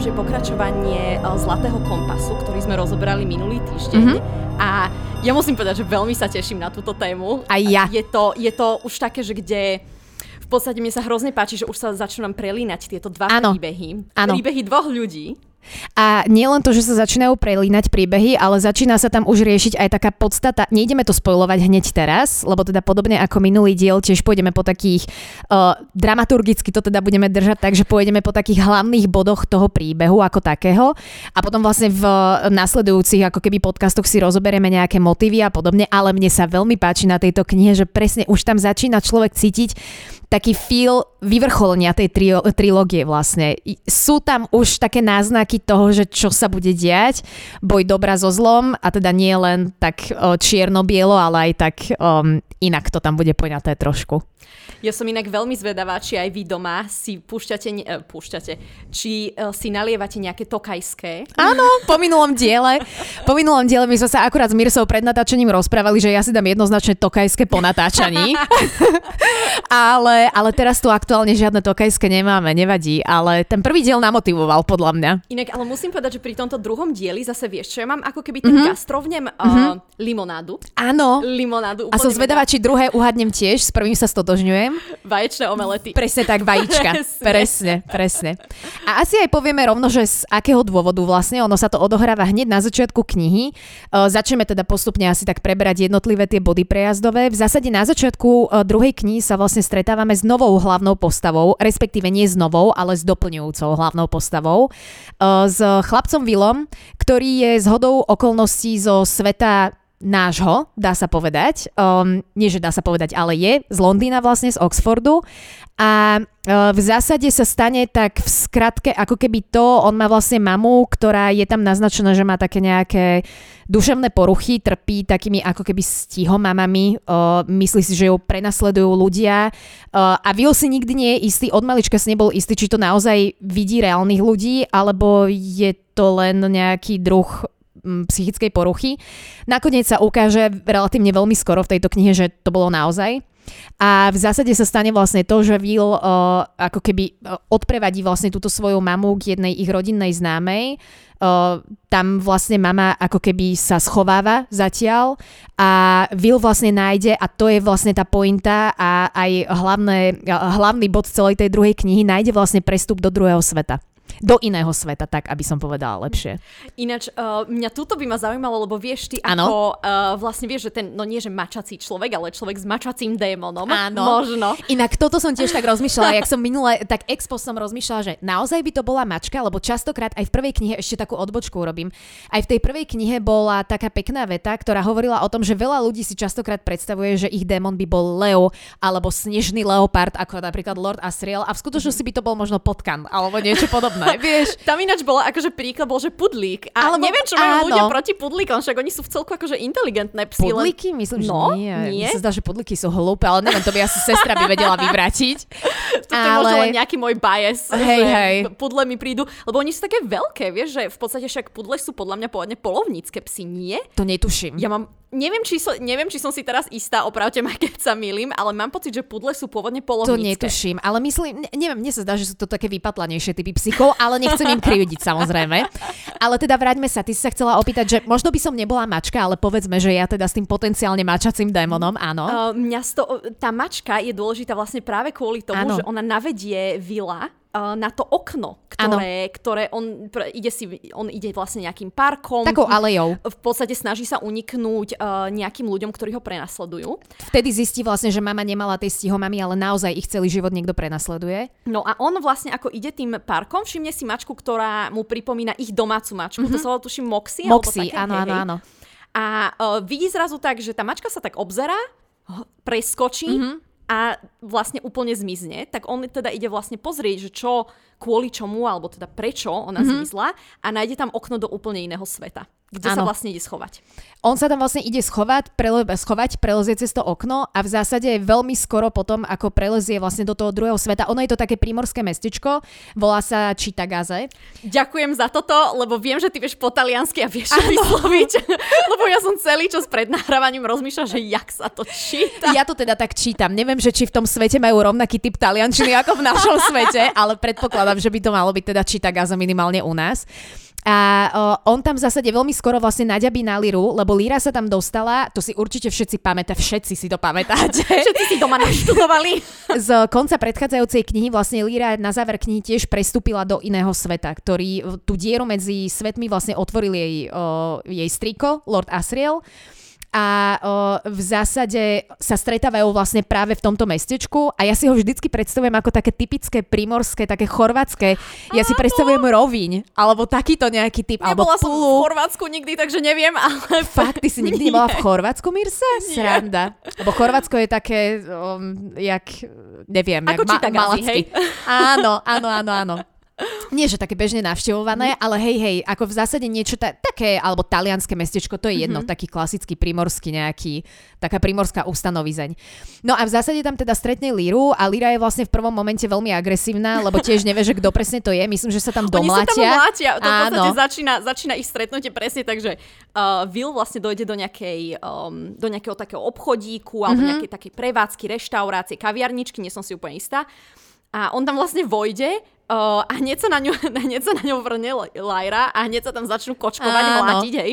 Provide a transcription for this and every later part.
už je pokračovanie uh, Zlatého kompasu, ktorý sme rozoberali minulý týždeň. Mm-hmm. A ja musím povedať, že veľmi sa teším na túto tému. Aj ja. Je to, je to už také, že kde v podstate mne sa hrozne páči, že už sa začnú nám prelínať tieto dva Áno. príbehy. Áno. Príbehy dvoch ľudí. A nie len to, že sa začínajú prelínať príbehy, ale začína sa tam už riešiť aj taká podstata. Nejdeme to spojovať hneď teraz, lebo teda podobne ako minulý diel, tiež pôjdeme po takých, uh, dramaturgicky to teda budeme držať tak, že pôjdeme po takých hlavných bodoch toho príbehu ako takého a potom vlastne v nasledujúcich ako keby podcastoch si rozoberieme nejaké motívy a podobne, ale mne sa veľmi páči na tejto knihe, že presne už tam začína človek cítiť taký feel vyvrcholenia tej tri- trilógie vlastne. Sú tam už také náznaky toho, že čo sa bude diať, boj dobra so zlom a teda nie len tak čierno-bielo, ale aj tak um, inak to tam bude poňaté trošku. Ja som inak veľmi zvedavá, či aj vy doma si púšťate, uh, púšťate či uh, si nalievate nejaké tokajské. Áno, po minulom diele. Po minulom diele my sme sa akurát s Mirsou pred natáčaním rozprávali, že ja si dám jednoznačne tokajské po natáčaní. ale, ale teraz tu aktuálne žiadne tokajské nemáme, nevadí. Ale ten prvý diel namotivoval podľa mňa. Inak, ale musím povedať, že pri tomto druhom dieli zase vieš, čo ja mám ako keby ten mm-hmm. gastrovnem uh, mm-hmm. limonádu. Áno. Limonádu. A som zvedavá, či druhé uhadnem tiež, s prvým sa stotožňujem. Vaječné omelety. Presne tak, vajíčka. presne. presne, presne. A asi aj povieme rovno, že z akého dôvodu vlastne, ono sa to odohráva hneď na začiatku knihy. Uh, začneme teda postupne asi tak preberať jednotlivé tie body prejazdové. V zásade na začiatku uh, druhej knihy sa vlastne stretávame s novou hlavnou postavou, respektíve nie s novou, ale s doplňujúcou hlavnou postavou. Uh, s chlapcom Willom, ktorý je z hodou okolností zo sveta nášho, dá sa povedať. Um, nie, že dá sa povedať, ale je z Londýna vlastne, z Oxfordu. A uh, v zásade sa stane tak v skratke, ako keby to, on má vlastne mamu, ktorá je tam naznačená, že má také nejaké duševné poruchy, trpí takými ako keby stihomamami, uh, myslí si, že ju prenasledujú ľudia uh, a Will si nikdy nie je istý, od malička si nebol istý, či to naozaj vidí reálnych ľudí, alebo je to len nejaký druh psychickej poruchy. Nakoniec sa ukáže relatívne veľmi skoro v tejto knihe, že to bolo naozaj. A v zásade sa stane vlastne to, že Will uh, ako keby odprevadí vlastne túto svoju mamu k jednej ich rodinnej známej. Uh, tam vlastne mama ako keby sa schováva zatiaľ a Will vlastne nájde a to je vlastne tá pointa a aj hlavné, hlavný bod celej tej druhej knihy nájde vlastne prestup do druhého sveta do iného sveta, tak aby som povedala lepšie. Ináč, uh, mňa túto by ma zaujímalo, lebo vieš ty ano? ako, uh, vlastne vieš, že ten, no nie že mačací človek, ale človek s mačacím démonom. Áno. Možno. Inak toto som tiež tak rozmýšľala, jak som minule, tak expo som rozmýšľala, že naozaj by to bola mačka, lebo častokrát aj v prvej knihe, ešte takú odbočku robím, aj v tej prvej knihe bola taká pekná veta, ktorá hovorila o tom, že veľa ľudí si častokrát predstavuje, že ich démon by bol Leo alebo snežný leopard, ako napríklad Lord Asriel a v skutočnosti by to bol možno potkan alebo niečo podobné vieš. Tam ináč bola akože príklad bol, že pudlík. A Alebo, neviem, čo majú áno. ľudia proti pudlíkom, však oni sú v celku akože inteligentné psy. Pudlíky? Myslím, no, že nie. nie. Mne sa zdá, že pudlíky sú hlúpe, ale neviem, to by asi sestra by vedela vyvrátiť. to ale... je možno len nejaký môj bias, hej, že hej. pudle mi prídu, lebo oni sú také veľké, vieš, že v podstate však pudle sú podľa mňa pôvodne polovnícke psy, nie? To netuším. Ja mám neviem či, so, neviem, či som si teraz istá, opravte ma, keď sa milím, ale mám pocit, že pudle sú pôvodne polovnícke. To netuším, ale myslím, ne, neviem, mne sa zdá, že sú to také vypatlanejšie typy psychov, ale nechcem im krividiť samozrejme. Ale teda vráťme sa, ty si sa chcela opýtať, že možno by som nebola mačka, ale povedzme, že ja teda s tým potenciálne mačacím démonom, áno. Uh, mňa sto, tá mačka je dôležitá vlastne práve kvôli tomu, ano. že ona navedie vila na to okno, ktoré, ktoré on ide si, on ide vlastne nejakým parkom. Takou alejou. V podstate snaží sa uniknúť uh, nejakým ľuďom, ktorí ho prenasledujú. Vtedy zistí vlastne, že mama nemala tej stihomami, ale naozaj ich celý život niekto prenasleduje. No a on vlastne ako ide tým parkom, všimne si mačku, ktorá mu pripomína ich domácu mačku. Mm-hmm. To sa volá tuším Moxie. Moxie, áno, áno, áno. A uh, vidí zrazu tak, že tá mačka sa tak obzerá, preskočí mm-hmm a vlastne úplne zmizne, tak on teda ide vlastne pozrieť, že čo, kvôli čomu, alebo teda prečo ona mm-hmm. zmizla a nájde tam okno do úplne iného sveta. Kde ano. sa vlastne ide schovať. On sa tam vlastne ide schovať, prele, schovať, prelezie cez to okno a v zásade veľmi skoro potom, ako prelezie vlastne do toho druhého sveta. Ono je to také primorské mestečko, volá sa Čitagaze. Ďakujem za toto, lebo viem, že ty vieš po taliansky a vieš vysloviť. lebo ja som celý čas pred nahrávaním rozmýšľala, že jak sa to číta. Ja to teda tak čítam. Neviem, že či v tom svete majú rovnaký typ taliančiny ako v našom svete, ale predpokladám, že by to malo byť teda Čitagaze minimálne u nás. A uh, on tam v zásade veľmi skoro vlastne naďabí na Liru, lebo Lira sa tam dostala, to si určite všetci pamätá, všetci si to pamätáte. všetci si doma naštudovali. Z konca predchádzajúcej knihy vlastne Lira na záver knihy tiež prestúpila do iného sveta, ktorý tú dieru medzi svetmi vlastne otvoril jej, uh, jej striko, Lord Asriel a o, v zásade sa stretávajú vlastne práve v tomto mestečku a ja si ho vždycky predstavujem ako také typické primorské, také chorvátske. Ja si predstavujem Roviň, alebo takýto nejaký typ, Nebola alebo som v Chorvátsku nikdy, takže neviem, ale... Fakt, ty si nikdy nebola v Chorvátsku, Mirsa? Sranda. Lebo Chorvátsko je také, um, jak, neviem, ako jak ma- hej? Áno, áno, áno, áno nie že také bežne navštevované, mm. ale hej, hej, ako v zásade niečo ta- také, alebo talianské mestečko, to je jedno, mm-hmm. taký klasický primorský nejaký, taká primorská ustanovizeň. No a v zásade tam teda stretne Líru a Líra je vlastne v prvom momente veľmi agresívna, lebo tiež nevie, že kto presne to je. Myslím, že sa tam domlátia. Oni sa tam mlátia. To podstate začína, začína ich stretnutie presne tak, že uh, Will vlastne dojde do, nejakej, um, do nejakého takého obchodíku alebo mm-hmm. nejakej takej prevádzky, reštaurácie, kaviarničky, nie som si úplne istá. A on tam vlastne vojde uh, a hneď sa na ňu, hneď sa na ňu vrne Lyra a hneď sa tam začnú kočkovať, Áno. mlátiť, hej.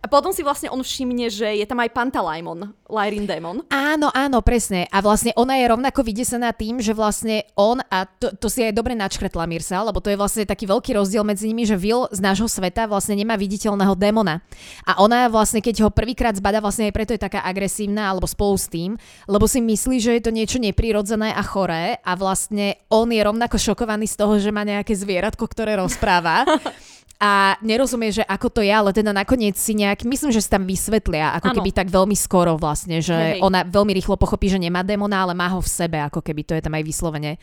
A potom si vlastne on všimne, že je tam aj Pantalaimon, Lyrin Demon. Áno, áno, presne. A vlastne ona je rovnako vydesená tým, že vlastne on, a to, to si aj dobre načkretla Mirsa, lebo to je vlastne taký veľký rozdiel medzi nimi, že Will z nášho sveta vlastne nemá viditeľného démona. A ona vlastne, keď ho prvýkrát zbada, vlastne aj preto je taká agresívna, alebo spolu s tým, lebo si myslí, že je to niečo neprirodzené a choré a vlastne on je rovnako šokovaný z toho, že má nejaké zvieratko, ktoré rozpráva. a nerozumie, že ako to je, ale teda nakoniec si nejak, myslím, že si tam vysvetlia, ako ano. keby tak veľmi skoro vlastne, že hej, ona veľmi rýchlo pochopí, že nemá démona, ale má ho v sebe, ako keby to je tam aj vyslovene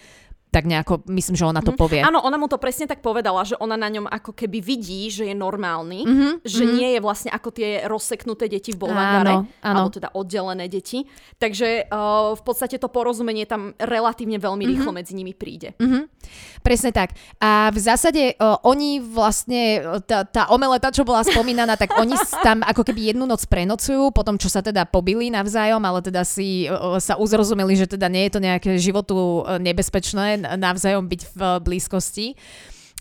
tak nejako, myslím, že ona to mm-hmm. povie. Áno, ona mu to presne tak povedala, že ona na ňom ako keby vidí, že je normálny, mm-hmm. že mm-hmm. nie je vlastne ako tie rozseknuté deti v Bolvangare, alebo teda oddelené deti. Takže uh, v podstate to porozumenie tam relatívne veľmi rýchlo mm-hmm. medzi nimi príde. Mm-hmm. Presne tak. A v zásade uh, oni vlastne, tá, tá omeleta, čo bola spomínaná, tak oni tam ako keby jednu noc prenocujú, potom čo sa teda pobili navzájom, ale teda si uh, sa uzrozumeli, že teda nie je to nejaké životu nebezpečné, navzájom byť v blízkosti.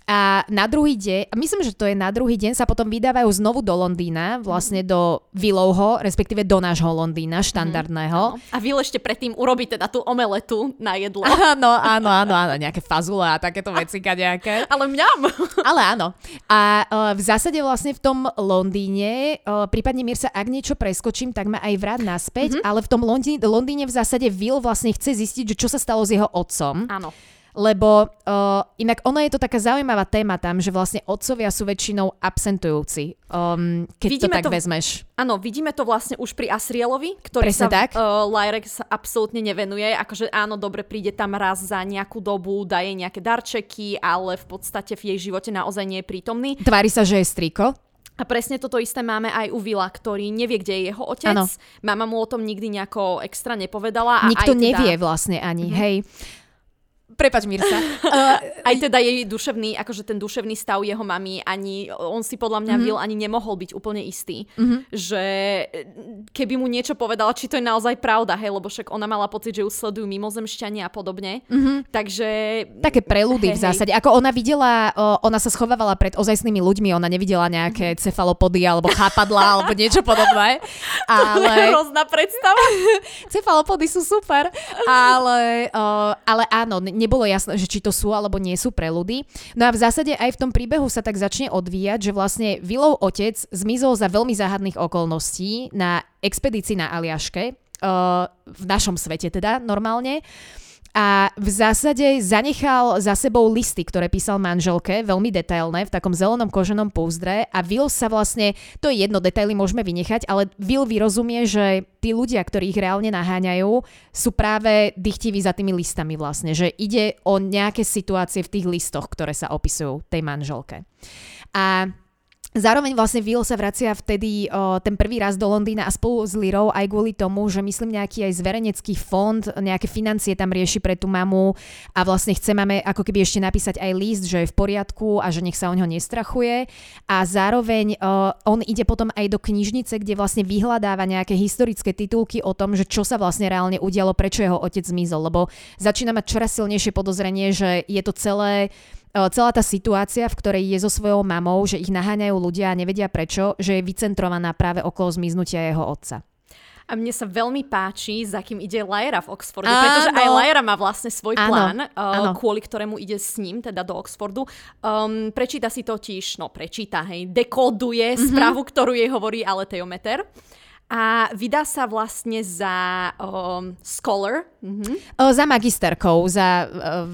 A na druhý deň, myslím, že to je na druhý deň, sa potom vydávajú znovu do Londýna, vlastne do Willovho, respektíve do nášho Londýna, štandardného. Mm, a Will ešte predtým urobí teda tú omeletu na jedlo. Áno, áno, áno, áno, nejaké fazule a takéto veci nejaké. Ale mňam. Ale áno. A uh, v zásade vlastne v tom Londýne, uh, prípadne Mirsa, ak niečo preskočím, tak ma aj vrát naspäť, mm-hmm. ale v tom Londýne, Londýne v zásade Will vlastne chce zistiť, že čo sa stalo s jeho otcom. Áno lebo uh, inak ono je to taká zaujímavá téma tam, že vlastne otcovia sú väčšinou absentujúci, um, keď vidíme to tak to, vezmeš. Áno, vidíme to vlastne už pri Asrielovi, ktorý Presne sa tak. Uh, Lyrek sa absolútne nevenuje, akože áno, dobre, príde tam raz za nejakú dobu, daje nejaké darčeky, ale v podstate v jej živote naozaj nie je prítomný. Tvári sa, že je striko. A presne toto isté máme aj u Vila, ktorý nevie, kde je jeho otec. Ano. Mama mu o tom nikdy nejako extra nepovedala. A Nikto teda... nevie vlastne ani, mm-hmm. hej. Prepač, Mirsa. Uh, aj teda jej duševný, akože ten duševný stav jeho mamy, ani on si podľa mňa mm-hmm. Will ani nemohol byť úplne istý, mm-hmm. že keby mu niečo povedala, či to je naozaj pravda, hej, lebo však ona mala pocit, že ju sledujú mimozemšťania a podobne. Mm-hmm. Takže... Také preludy hej, v zásade. Ako ona videla, ona sa schovávala pred ozajstnými ľuďmi, ona nevidela nejaké mm-hmm. cefalopody alebo chápadla alebo niečo podobné. Ale... To je hrozná predstava. cefalopody sú super, ale, ale áno, nebolo jasné, že či to sú alebo nie sú preludy. No a v zásade aj v tom príbehu sa tak začne odvíjať, že vlastne Vilov otec zmizol za veľmi záhadných okolností na expedícii na Aliaške, uh, v našom svete teda normálne. A v zásade zanechal za sebou listy, ktoré písal manželke, veľmi detailné, v takom zelenom koženom pouzdre a Will sa vlastne, to je jedno, detaily môžeme vynechať, ale Will vyrozumie, že tí ľudia, ktorí ich reálne naháňajú, sú práve dychtiví za tými listami vlastne, že ide o nejaké situácie v tých listoch, ktoré sa opisujú tej manželke. A Zároveň vlastne Will sa vracia vtedy o, ten prvý raz do Londýna a spolu s Lirou aj kvôli tomu, že myslím nejaký aj zverejnecký fond, nejaké financie tam rieši pre tú mamu a vlastne chce máme ako keby ešte napísať aj list, že je v poriadku a že nech sa o neho nestrachuje. A zároveň o, on ide potom aj do knižnice, kde vlastne vyhľadáva nejaké historické titulky o tom, že čo sa vlastne reálne udialo, prečo jeho otec zmizol, lebo začína mať čoraz silnejšie podozrenie, že je to celé celá tá situácia, v ktorej je so svojou mamou, že ich naháňajú ľudia a nevedia prečo, že je vycentrovaná práve okolo zmiznutia jeho otca. A mne sa veľmi páči, za kým ide Lyra v Oxforde, áno. pretože aj Lyra má vlastne svoj áno. plán, uh, kvôli ktorému ide s ním, teda do Oxfordu. Um, prečíta si totiž, no prečíta, hej, dekoduje mm-hmm. správu, ktorú jej hovorí Aleteometer a vydá sa vlastne za um, scholar. Mm-hmm. O, za magisterkou, za, uh,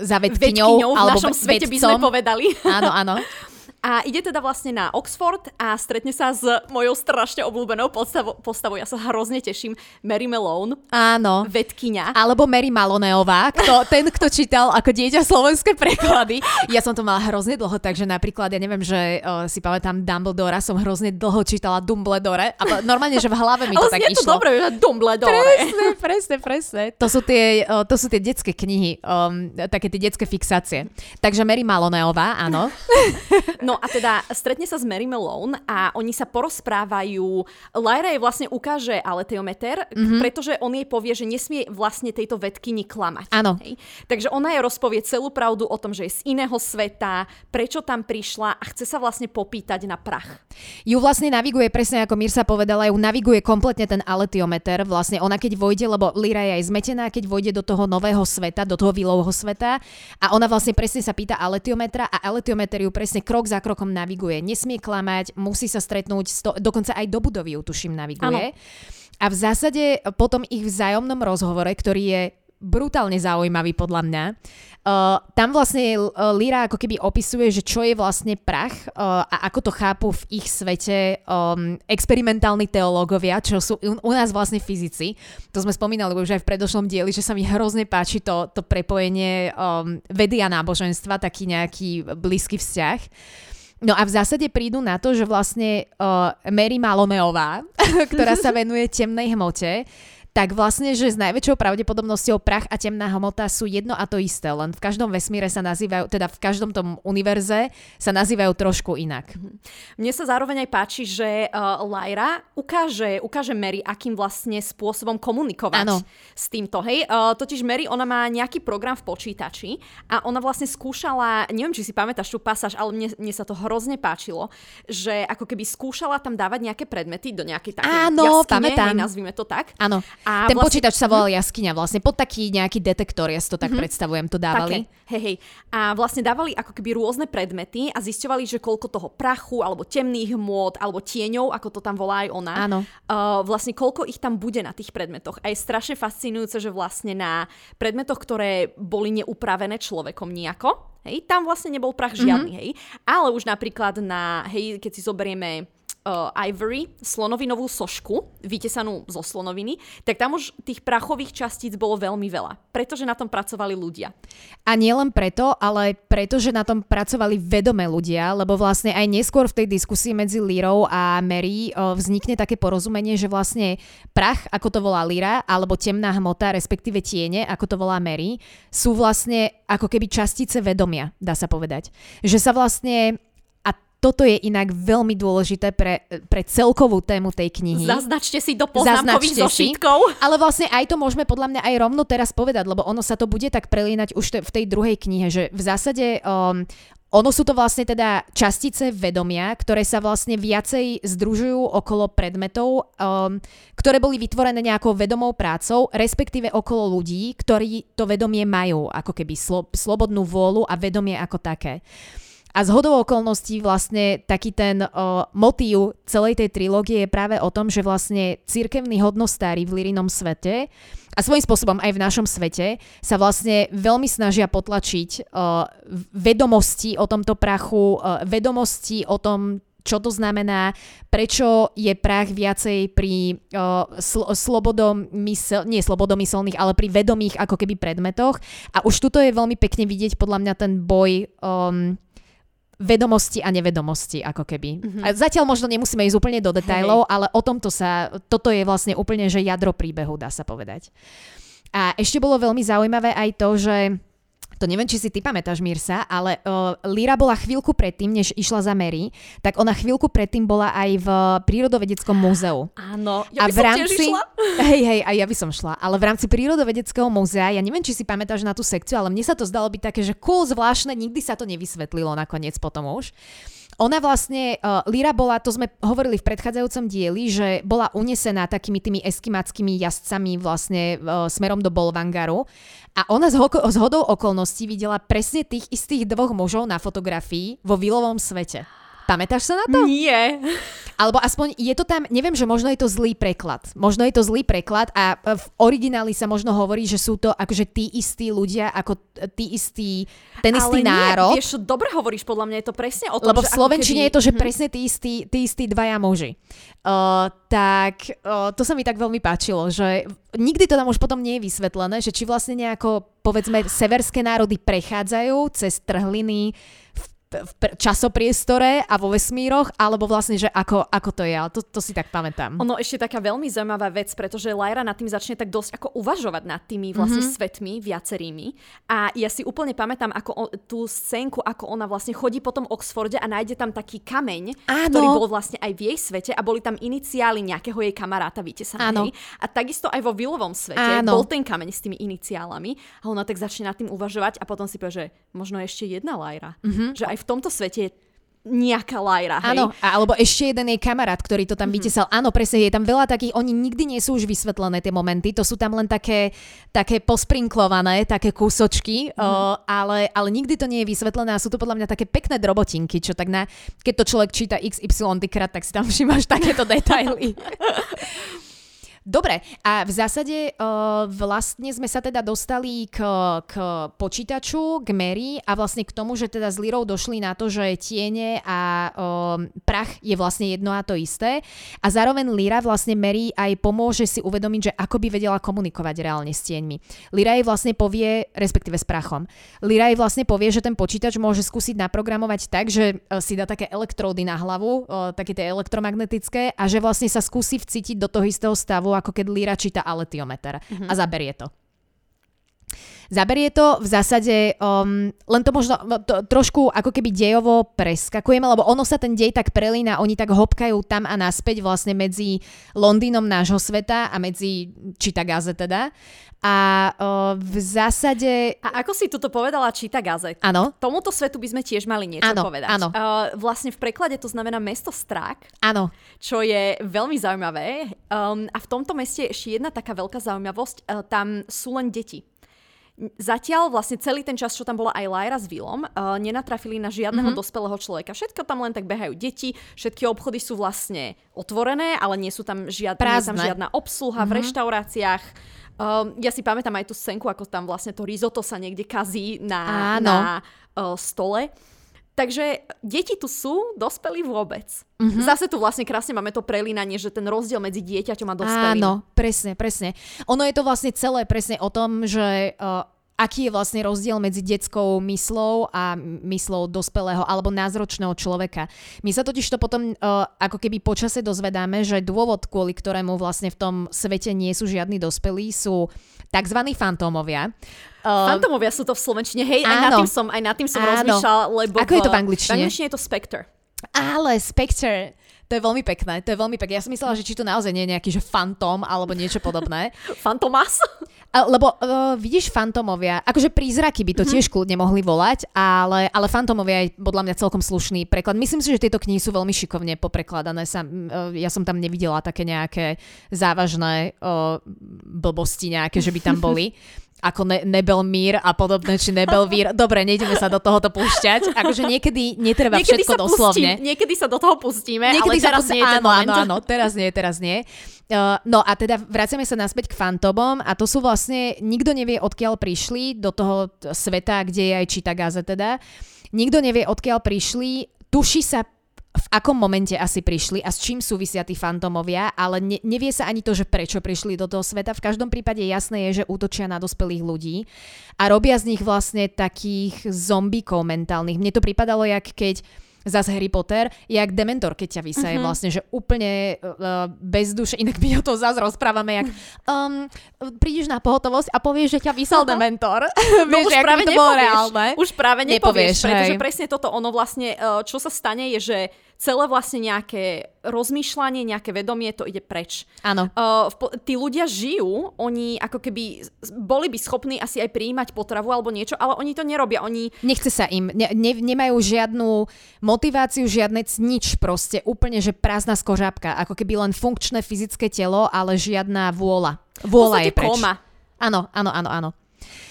za vedkyňou, vedkyňou v našom svete vedcom. by sme povedali. Áno, áno. A ide teda vlastne na Oxford a stretne sa s mojou strašne obľúbenou postavou. postavou. Ja sa hrozne teším. Mary Malone. Áno. Vedkyňa. Alebo Mary Maloneová. Kto, ten, kto čítal ako dieťa slovenské preklady. Ja som to mala hrozne dlho, takže napríklad, ja neviem, že uh, si pamätám Dumbledora, som hrozne dlho čítala Dumbledore. A normálne, že v hlave mi to Ale tak išlo. to dobre, že Dumbledore. Presne, presne, presne. To sú tie, uh, to sú tie detské knihy, um, také tie detské fixácie. Takže Mary Maloneová, áno. No a teda stretne sa s Mary Malone a oni sa porozprávajú. Lyra jej vlastne ukáže aleteometer, mm-hmm. pretože on jej povie, že nesmie vlastne tejto vedkyni klamať. Áno. Takže ona jej rozpovie celú pravdu o tom, že je z iného sveta, prečo tam prišla a chce sa vlastne popýtať na prach. Ju vlastne naviguje, presne ako Mirsa povedala, ju naviguje kompletne ten aletiometer. Vlastne ona keď vojde, lebo Lyra je aj zmetená, keď vojde do toho nového sveta, do toho vilovho sveta a ona vlastne presne sa pýta aletiometra a aletiometer ju presne krok za krokom naviguje. Nesmie klamať, musí sa stretnúť, sto, dokonca aj do budovy ju tuším naviguje. Ano. A v zásade potom ich vzájomnom rozhovore, ktorý je brutálne zaujímavý podľa mňa. Uh, tam vlastne uh, Lira ako keby opisuje, že čo je vlastne prach uh, a ako to chápu v ich svete um, experimentálni teológovia, čo sú u, u nás vlastne fyzici. To sme spomínali už aj v predošlom dieli, že sa mi hrozne páči to, to prepojenie um, vedy a náboženstva, taký nejaký blízky vzťah. No a v zásade prídu na to, že vlastne uh, Mary Maloneová, ktorá sa venuje temnej hmote, tak vlastne, že s najväčšou pravdepodobnosťou prach a temná hmota sú jedno a to isté, len v každom vesmíre sa nazývajú, teda v každom tom univerze sa nazývajú trošku inak. Mhm. Mne sa zároveň aj páči, že uh, Lyra ukáže, ukáže Mary, akým vlastne spôsobom komunikovať ano. s týmto. Hej, uh, totiž Mary, ona má nejaký program v počítači a ona vlastne skúšala, neviem, či si pamätáš tú pasáž, ale mne, mne sa to hrozne páčilo, že ako keby skúšala tam dávať nejaké predmety do nejakej takej Áno, jaskyne, pamätám. Hej, nazvime to tak. Áno. A Ten vlastne... počítač sa volal jaskyňa vlastne, pod taký nejaký detektor, ja si to tak mm-hmm. predstavujem, to dávali. Také. Hej, hej. A vlastne dávali ako keby rôzne predmety a zisťovali, že koľko toho prachu, alebo temných hmôt, alebo tieňov, ako to tam volá aj ona. Áno. Uh, vlastne koľko ich tam bude na tých predmetoch. A je strašne fascinujúce, že vlastne na predmetoch, ktoré boli neupravené človekom nejako, hej, tam vlastne nebol prach žiadny, mm-hmm. hej. Ale už napríklad na, hej, keď si zoberieme uh, Ivory, slonovinovú sošku, vytesanú zo slonoviny, tak tam už tých prachových častíc bolo veľmi veľa, pretože na tom pracovali ľudia. A nie len preto, ale preto, že na tom pracovali vedomé ľudia, lebo vlastne aj neskôr v tej diskusii medzi Lírou a Mary uh, vznikne také porozumenie, že vlastne prach, ako to volá Lyra, alebo temná hmota, respektíve tiene, ako to volá Mary, sú vlastne ako keby častice vedomia, dá sa povedať. Že sa vlastne toto je inak veľmi dôležité pre, pre celkovú tému tej knihy. Zaznačte si do poznámkových zošitkov. Ale vlastne aj to môžeme podľa mňa aj rovno teraz povedať, lebo ono sa to bude tak prelínať už te, v tej druhej knihe, že v zásade um, ono sú to vlastne teda častice vedomia, ktoré sa vlastne viacej združujú okolo predmetov, um, ktoré boli vytvorené nejakou vedomou prácou, respektíve okolo ľudí, ktorí to vedomie majú, ako keby slo- slobodnú vôľu a vedomie ako také. A z hodou okolností vlastne taký ten uh, motív celej tej trilógie je práve o tom, že vlastne církevní hodnostári v Lirinom svete a svojím spôsobom aj v našom svete sa vlastne veľmi snažia potlačiť uh, vedomosti o tomto prachu, uh, vedomosti o tom, čo to znamená, prečo je prach viacej pri uh, sl- slobodomysel, nie slobodomyselných, ale pri vedomých ako keby predmetoch. A už tuto je veľmi pekne vidieť podľa mňa ten boj um, vedomosti a nevedomosti, ako keby. Mm-hmm. A zatiaľ možno nemusíme ísť úplne do detajlov, hey. ale o tomto sa, toto je vlastne úplne, že jadro príbehu, dá sa povedať. A ešte bolo veľmi zaujímavé aj to, že to neviem, či si ty pamätáš, Mirsa, ale uh, Lira bola chvíľku predtým, než išla za Mary, tak ona chvíľku predtým bola aj v Prírodovedeckom múzeu. Áno, ja by a v rámci, išla. Hej, hej, aj ja by som šla. Ale v rámci Prírodovedeckého múzea, ja neviem, či si pamätáš na tú sekciu, ale mne sa to zdalo byť také, že cool, zvláštne, nikdy sa to nevysvetlilo nakoniec potom už. Ona vlastne, uh, Lira bola, to sme hovorili v predchádzajúcom dieli, že bola unesená takými tými eskimackými jazdcami vlastne uh, smerom do Bolvangaru a ona z, ho- z hodou okolností videla presne tých istých dvoch mužov na fotografii vo Vilovom svete. Pamätáš sa na to? Nie. Alebo aspoň je to tam, neviem, že možno je to zlý preklad. Možno je to zlý preklad a v origináli sa možno hovorí, že sú to akože tí istí ľudia, ako tí istí, ten Ale istý nie, národ. vieš, dobre hovoríš, podľa mňa je to presne o tom, Lebo v Slovenčine keby... je to, že mhm. presne tí istí, tí istí dvaja muži. Uh, tak uh, to sa mi tak veľmi páčilo, že nikdy to tam už potom nie je vysvetlené, že či vlastne nejako, povedzme, severské národy prechádzajú cez trhliny v v časopriestore a vo vesmíroch, alebo vlastne, že ako, ako to je, ale to, to si tak pamätám. Ono ešte taká veľmi zaujímavá vec, pretože Lyra nad tým začne tak dosť ako uvažovať nad tými vlastne mm-hmm. svetmi viacerými a ja si úplne pamätám ako o, tú scénku, ako ona vlastne chodí po tom Oxforde a nájde tam taký kameň, Áno. ktorý bol vlastne aj v jej svete a boli tam iniciály nejakého jej kamaráta, víte sa, Áno. A takisto aj vo Vilovom svete Áno. bol ten kameň s tými iniciálami a ona tak začne nad tým uvažovať a potom si povie, že možno ešte jedna Lyra. Mm-hmm. Že aj v tomto svete je nejaká hej? Áno, alebo ešte jeden jej kamarát, ktorý to tam mm-hmm. vytesal. Áno, presne, je tam veľa takých, oni nikdy nie sú už vysvetlené tie momenty, to sú tam len také, také posprinklované, také kúsočky, mm-hmm. uh, ale, ale nikdy to nie je vysvetlené a sú to podľa mňa také pekné drobotinky, čo tak na, keď to človek číta XY krát, tak si tam všimáš takéto detaily. Dobre, a v zásade uh, vlastne sme sa teda dostali k, k počítaču, k Mary a vlastne k tomu, že teda s Lirou došli na to, že tiene a um, prach je vlastne jedno a to isté. A zároveň Lira vlastne Mary aj pomôže si uvedomiť, že ako by vedela komunikovať reálne s tieňmi. Lira jej vlastne povie, respektíve s prachom, Lira jej vlastne povie, že ten počítač môže skúsiť naprogramovať tak, že uh, si dá také elektródy na hlavu, také tie elektromagnetické a že vlastne sa skúsi vcítiť do toho istého stavu, ako keď Líra číta aletiometer mm-hmm. a zaberie to. Zaberie to v zásade, um, len to možno no, to, trošku ako keby dejovo preskakujeme, lebo ono sa ten dej tak prelína, oni tak hopkajú tam a naspäť vlastne medzi Londýnom nášho sveta a medzi Čitagaze teda. A uh, v zásade... A ako si toto povedala Čita Gaze? Áno. Tomuto svetu by sme tiež mali niečo ano, povedať. Áno. Uh, vlastne v preklade to znamená mesto Strák. Áno. Čo je veľmi zaujímavé. Um, a v tomto meste je ešte jedna taká veľká zaujímavosť. Uh, tam sú len deti. Zatiaľ vlastne celý ten čas, čo tam bola aj Lyra s Willom, uh, nenatrafili na žiadneho mm-hmm. dospelého človeka. Všetko tam len tak behajú deti, všetky obchody sú vlastne otvorené, ale nie sú tam, žiad, nie tam žiadna obsluha mm-hmm. v mhm. reštauráciách. Um, ja si pamätám aj tú scénku, ako tam vlastne to risotto sa niekde kazí na, na uh, stole. Takže deti tu sú, dospelí vôbec. Mm-hmm. Zase tu vlastne krásne máme to prelínanie, že ten rozdiel medzi dieťaťom a dospelým. Áno, presne, presne. Ono je to vlastne celé presne o tom, že uh, aký je vlastne rozdiel medzi detskou myslou a myslou dospelého alebo názročného človeka. My sa totiž to potom uh, ako keby počase dozvedáme, že dôvod, kvôli ktorému vlastne v tom svete nie sú žiadni dospelí, sú tzv. fantómovia. Uh, fantómovia sú to v Slovenčine, hej, áno, aj na tým som, aj na tým som rozmýšľala, lebo... Ako je to v angličtine? V angličtine je to Spectre. Ale Spectre, to je veľmi pekné, to je veľmi pekné. Ja som myslela, že či to naozaj nie je nejaký, že fantom alebo niečo podobné. Fantomas? lebo uh, vidíš fantomovia, akože prízraky by to mm-hmm. tiež kľudne mohli volať, ale, ale fantomovia je podľa mňa celkom slušný preklad. Myslím si, že tieto knihy sú veľmi šikovne poprekladané. Sa, uh, ja som tam nevidela také nejaké závažné uh, blbosti nejaké, že by tam boli. ako ne- Nebelmír a podobné, či Nebelvír. Dobre, nejdeme sa do tohoto púšťať. Akože niekedy netreba niekedy všetko doslovne. Pustím, niekedy sa do toho pustíme, niekedy ale teraz sa nie je áno, áno, áno, teraz nie, teraz nie. Uh, no a teda vraciame sa naspäť k fantomom a to sú vlastne, nikto nevie odkiaľ prišli do toho sveta, kde je aj Čitagaze teda. Nikto nevie odkiaľ prišli, tuší sa v akom momente asi prišli a s čím súvisia tí fantomovia, ale ne, nevie sa ani to, že prečo prišli do toho sveta. V každom prípade jasné je, že útočia na dospelých ľudí a robia z nich vlastne takých zombíkov mentálnych. Mne to pripadalo, jak keď zase Harry Potter, jak Dementor, keď ťa vysaje uh-huh. vlastne, že úplne uh, bez duše, inak my o tom zase rozprávame, jak um, prídeš na pohotovosť a povieš, že ťa vysal Dementor. no Vieš, už práve to bolo reálne. Už práve nepovieš, nepovieš pretože hej. presne toto ono vlastne, uh, čo sa stane je, že celé vlastne nejaké rozmýšľanie, nejaké vedomie, to ide preč. Áno. Uh, tí ľudia žijú, oni ako keby boli by schopní asi aj prijímať potravu alebo niečo, ale oni to nerobia. Oni... Nechce sa im, ne, ne, nemajú žiadnu motiváciu, žiadne nič proste, úplne, že prázdna skořápka, ako keby len funkčné fyzické telo, ale žiadna vôľa. Vôľa je preč. Koma. Áno, áno, áno, áno.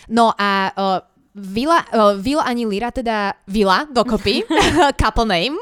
No a uh, Vila, uh, Vil ani Lira, teda Vila dokopy, couple name,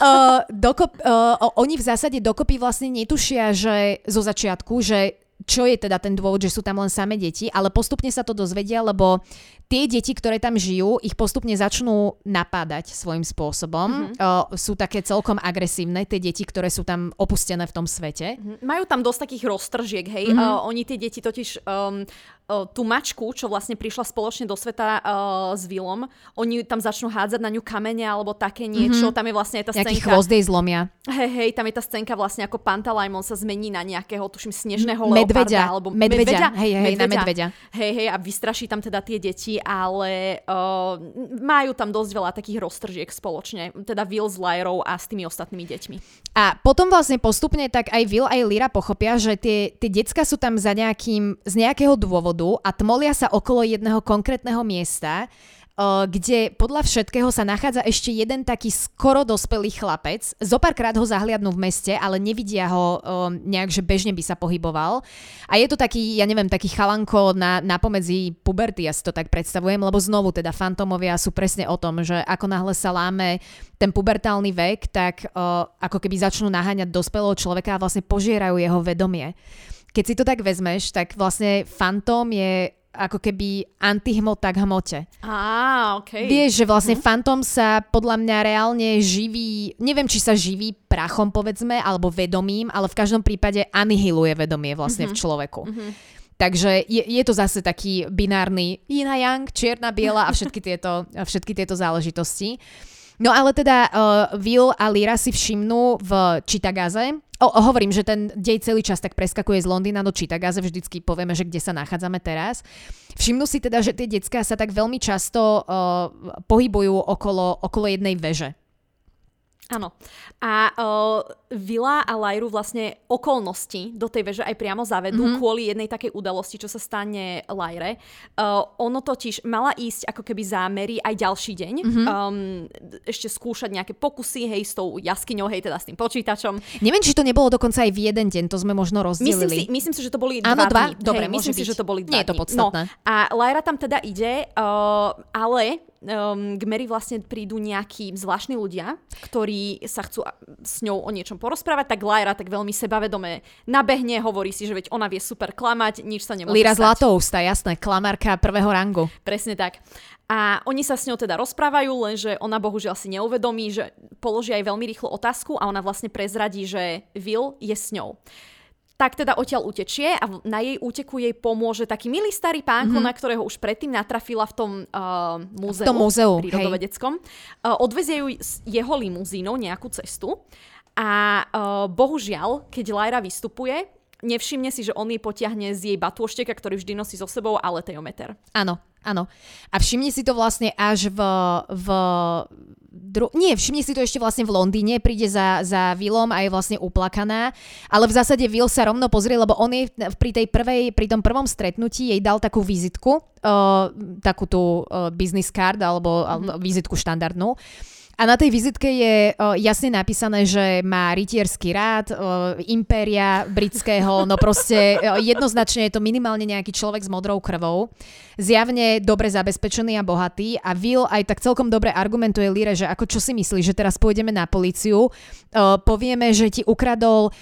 uh, dokop, uh, oni v zásade dokopy vlastne netušia, že zo začiatku, že čo je teda ten dôvod, že sú tam len samé deti, ale postupne sa to dozvedia, lebo tie deti, ktoré tam žijú, ich postupne začnú napádať svojím spôsobom. Mm-hmm. Uh, sú také celkom agresívne, tie deti, ktoré sú tam opustené v tom svete. Mm-hmm. Majú tam dosť takých roztržiek, hej. Mm-hmm. Uh, oni tie deti totiž um, tú mačku, čo vlastne prišla spoločne do sveta uh, s Vilom, oni tam začnú hádzať na ňu kamene alebo také niečo. Mm-hmm. Tam je vlastne aj tá Nejaký scénka. chvost jej zlomia. Hej, hej, tam je tá scénka vlastne ako Pantalajmon sa zmení na nejakého, tuším, snežného medveďa, alebo medveďa. Hej, hej, medveďa. na medveďa. Hej, hej, a vystraší tam teda tie deti, ale uh, majú tam dosť veľa takých roztržiek spoločne. Teda Will s Lyrou a s tými ostatnými deťmi. A potom vlastne postupne tak aj Will aj Lyra pochopia, že tie, tie decka sú tam za nejakým, z nejakého dôvodu vodu a tmolia sa okolo jedného konkrétneho miesta, kde podľa všetkého sa nachádza ešte jeden taký skoro dospelý chlapec. Zopárkrát ho zahliadnú v meste, ale nevidia ho nejak, že bežne by sa pohyboval. A je to taký, ja neviem, taký chalanko na, na pomedzi puberty, ja si to tak predstavujem, lebo znovu teda fantomovia sú presne o tom, že ako náhle sa láme ten pubertálny vek, tak ako keby začnú naháňať dospelého človeka a vlastne požierajú jeho vedomie keď si to tak vezmeš, tak vlastne Fantom je ako keby antihmota k hmote. Á, okay. Vieš, že vlastne hm. Fantom sa podľa mňa reálne živí, neviem, či sa živí prachom, povedzme, alebo vedomím, ale v každom prípade anihiluje vedomie vlastne mm-hmm. v človeku. Mm-hmm. Takže je, je to zase taký binárny yin a yang, čierna, biela a všetky tieto, všetky tieto záležitosti. No ale teda uh, Will a Lyra si všimnú v Čitagaze, O, hovorím, že ten dej celý čas tak preskakuje z Londýna do Čitagaze, vždycky povieme, že kde sa nachádzame teraz. Všimnú si teda, že tie detská sa tak veľmi často uh, pohybujú okolo, okolo jednej veže. Áno. A uh, Vila a Lajru vlastne okolnosti do tej veže aj priamo zavedú mm-hmm. kvôli jednej takej udalosti, čo sa stane Lajre. Uh, ono totiž mala ísť ako keby zámery aj ďalší deň. Mm-hmm. Um, ešte skúšať nejaké pokusy, hej, s tou jaskyňou, hej, teda s tým počítačom. Neviem, či to nebolo dokonca aj v jeden deň, to sme možno rozdelili. Myslím si, myslím si že to boli Áno, dva, dva? Dní. Dobre, hej, myslím byť. si, že to boli dva Nie je to podstatné. No, a Lajra tam teda ide, uh, ale um, k Mary vlastne prídu nejakí zvláštni ľudia, ktorí sa chcú s ňou o niečom porozprávať, tak Lyra tak veľmi sebavedome nabehne, hovorí si, že veď ona vie super klamať, nič sa nemôže Lyra Zlatousta, jasné, klamárka prvého rangu. Presne tak. A oni sa s ňou teda rozprávajú, lenže ona bohužiaľ si neuvedomí, že položí aj veľmi rýchlo otázku a ona vlastne prezradí, že Will je s ňou tak teda odtiaľ utečie a na jej úteku jej pomôže taký milý starý pánko, mm-hmm. na ktorého už predtým natrafila v tom uh, múzeu, v tom múzeu prírodovedeckom. Uh, odvezie ju jeho limuzínou nejakú cestu a uh, bohužiaľ, keď Lyra vystupuje, nevšimne si, že on jej potiahne z jej batôšteka, ktorý vždy nosí so sebou, ale tejometer. Áno, áno. A všimne si to vlastne až v, v dru- nie, všimni si to ešte vlastne v Londýne, príde za, za Willom a je vlastne uplakaná, ale v zásade Will sa rovno pozrie, lebo on jej pri tej prvej, pri tom prvom stretnutí jej dal takú vizitku, uh, takú tú uh, business card alebo mm-hmm. vizitku štandardnú a na tej vizitke je o, jasne napísané, že má rytierský rád, o, impéria britského, no proste o, jednoznačne je to minimálne nejaký človek s modrou krvou. Zjavne dobre zabezpečený a bohatý a Will aj tak celkom dobre argumentuje Lire, že ako čo si myslí, že teraz pôjdeme na políciu, o, povieme, že ti ukradol o,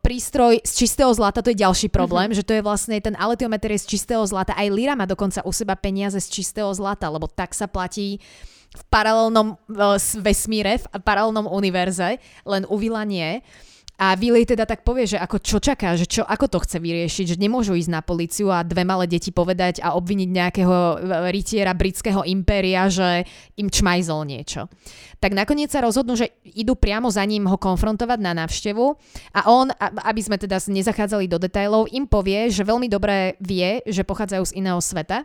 prístroj z čistého zlata, to je ďalší problém, mm-hmm. že to je vlastne ten aletiometer je z čistého zlata. Aj Lira má dokonca u seba peniaze z čistého zlata, lebo tak sa platí v paralelnom vesmíre, v paralelnom univerze, len u Vila nie. A Willy teda tak povie, že ako čo čaká, že čo, ako to chce vyriešiť, že nemôžu ísť na policiu a dve malé deti povedať a obviniť nejakého e, rytiera britského impéria, že im čmajzol niečo. Tak nakoniec sa rozhodnú, že idú priamo za ním ho konfrontovať na návštevu a on, aby sme teda nezachádzali do detajlov, im povie, že veľmi dobre vie, že pochádzajú z iného sveta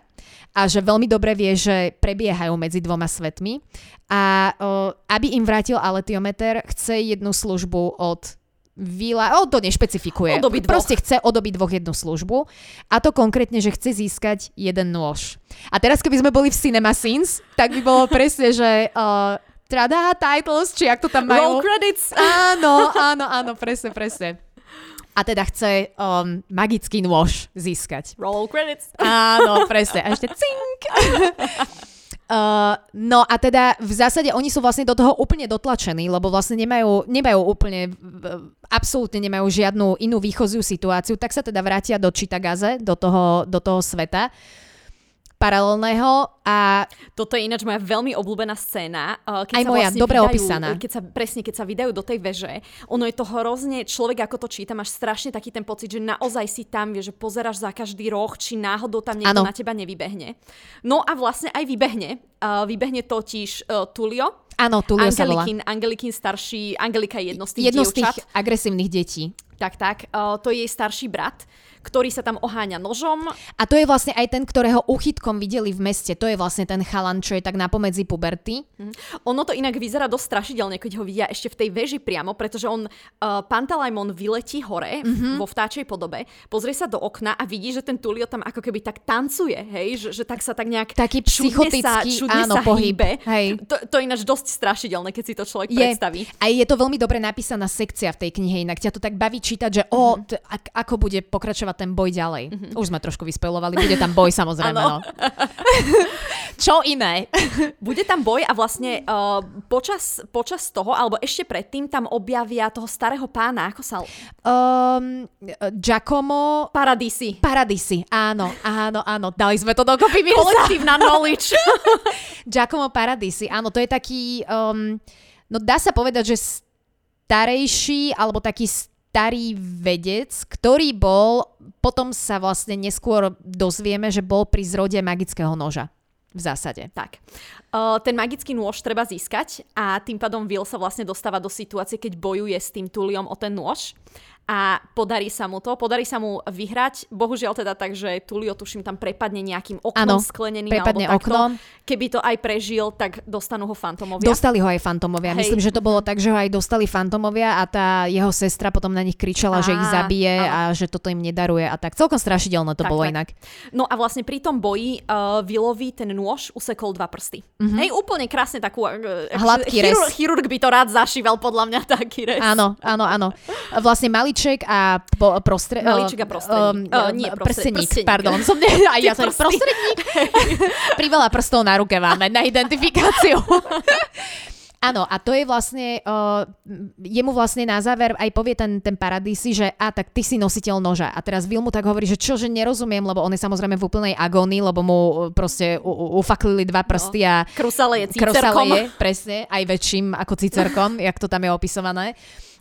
a že veľmi dobre vie, že prebiehajú medzi dvoma svetmi a o, aby im vrátil aletiometer, chce jednu službu od Vila, on to nešpecifikuje. Od Proste chce od dvoch jednu službu. A to konkrétne, že chce získať jeden nôž. A teraz, keby sme boli v Cinema Scenes, tak by bolo presne, že uh, trada titles, či ak to tam majú. Roll credits. Áno, áno, áno, presne, presne. A teda chce um, magický nôž získať. Roll credits. Áno, presne. A ešte cink. Uh, no a teda v zásade oni sú vlastne do toho úplne dotlačení, lebo vlastne nemajú, nemajú úplne, absolútne nemajú žiadnu inú výchoziu situáciu, tak sa teda vrátia do Čitagaze, do toho, do toho sveta paralelného a... Toto je ináč moja veľmi obľúbená scéna. Eh, keď Aj sa moja, vlastne dobre vydajú, opísaná. Keď sa, presne, keď sa vydajú do tej veže, ono je to hrozne, človek ako to číta, máš strašne taký ten pocit, že naozaj si tam, vie, že pozeráš za každý roh, či náhodou tam niekto ano. na teba nevybehne. No a vlastne aj vybehne. Uh, vybehne totiž uh, Tulio, Áno, Tulio Angelikin, sa volá. Angelikin starší, Angelika je jedno z tých Jedno z tých agresívnych detí. Tak, tak. Uh, to je jej starší brat ktorý sa tam oháňa nožom. A to je vlastne aj ten, ktorého uchytkom videli v meste. To je vlastne ten chalan, čo je tak napomedzi puberty. Mm. Ono to inak vyzerá dosť strašidelne, keď ho vidia ešte v tej veži priamo, pretože on, uh, Pantalajmon vyletí hore mm-hmm. vo vtáčej podobe, pozrie sa do okna a vidí, že ten Tulio tam ako keby tak tancuje, hej, že, že tak sa tak nejak Taký psychotický, sa, áno, sa pohyb. Hýbe. Hej. To, to je ináč dosť strašidelné, keď si to človek je. predstaví. A je to veľmi dobre napísaná sekcia v tej knihe, inak ťa to tak baví čítať, že mm-hmm. o, t- ako bude pokračovať pokračovať ten boj ďalej. Mm-hmm. Už sme trošku vyspojovali, bude tam boj samozrejme. no. Čo iné? bude tam boj a vlastne uh, počas, počas toho, alebo ešte predtým tam objavia toho starého pána, ako sa... Um, Giacomo... Paradisi. Paradisi, áno, áno, áno. Dali sme to dokopy. Kolektívna knowledge. Giacomo Paradisi, áno, to je taký... Um, no dá sa povedať, že starejší, alebo taký starý vedec, ktorý bol, potom sa vlastne neskôr dozvieme, že bol pri zrode magického noža. V zásade. Tak. Ten magický nôž treba získať a tým pádom Will sa vlastne dostáva do situácie, keď bojuje s tým Tuliom o ten nôž a podarí sa mu to, podarí sa mu vyhrať. Bohužiaľ teda tak, že Tulio tuším tam prepadne nejakým oknom ano, skleneným prepadne alebo takto. oknom. Keby to aj prežil, tak dostanú ho fantomovia. Dostali ho aj fantomovia. Hej. Myslím, že to bolo tak, že ho aj dostali fantomovia a tá jeho sestra potom na nich kričala, á, že ich zabije áno. a že toto im nedaruje a tak. Celkom strašidelné to tak, bolo tak. inak. No a vlastne pri tom boji uh, Willovi ten nôž usekol dva prsty. Mm-hmm. Hej, úplne krásne takú... Uh, Hladký chirur, Chirurg by to rád zašíval podľa mňa taký res. Áno, áno, áno. Vlastne mali Malíček a po, prostre... Malíček a prostredník. Um, uh, nie, prsteník, prsteník. pardon. Som ne, a ja som prostredník. Priveľa prstov na ruke máme na identifikáciu. Áno, a to je vlastne, uh, jemu vlastne na záver aj povie ten, ten paradísi, že a tak ty si nositeľ noža. A teraz Will mu tak hovorí, že čo, že nerozumiem, lebo on je samozrejme v úplnej agónii, lebo mu proste u, ufaklili dva prsty a... No, krusale je cicerkom. Krusale je, presne, aj väčším ako cicerkom, jak to tam je opisované.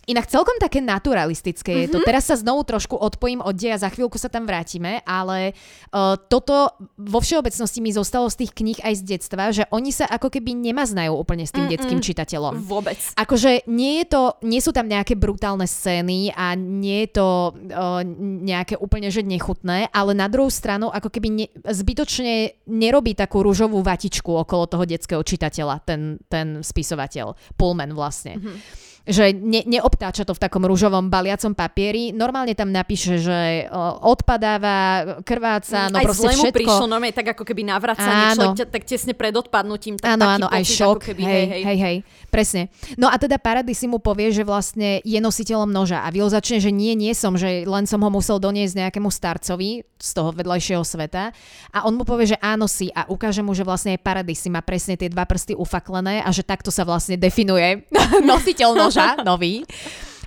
Inak celkom také naturalistické mm-hmm. je to. Mhm. Teraz sa znovu trošku odpojím od deja, za chvíľku sa tam vrátime, ale uh, toto vo všeobecnosti mi zostalo z tých kníh aj z detstva, že oni sa ako keby nemaznajú úplne s tým Mm-mm. detským čitateľom. Vôbec. Akože nie, je to, nie sú tam nejaké brutálne scény a nie je to uh, nejaké úplne že nechutné, ale na druhú stranu ako keby ne, zbytočne nerobí takú rúžovú vatičku okolo toho detského čitateľa, ten, ten spisovateľ, Pullman vlastne. Mm-hmm že ne, neobtáča to v takom rúžovom baliacom papieri. Normálne tam napíše, že odpadáva, krváca, no aj proste zle všetko. prišlo normálne tak ako keby navracanie, človek tak tesne pred odpadnutím. Tak áno, áno, aj šok. Keby, hej, hej, hej, hej, presne. No a teda Parady si mu povie, že vlastne je nositeľom noža a Will začne, že nie, nie som, že len som ho musel doniesť nejakému starcovi z toho vedľajšieho sveta a on mu povie, že áno si a ukáže mu, že vlastne aj Paradis si má presne tie dva prsty ufaklené a že takto sa vlastne definuje nositeľ noža, nový.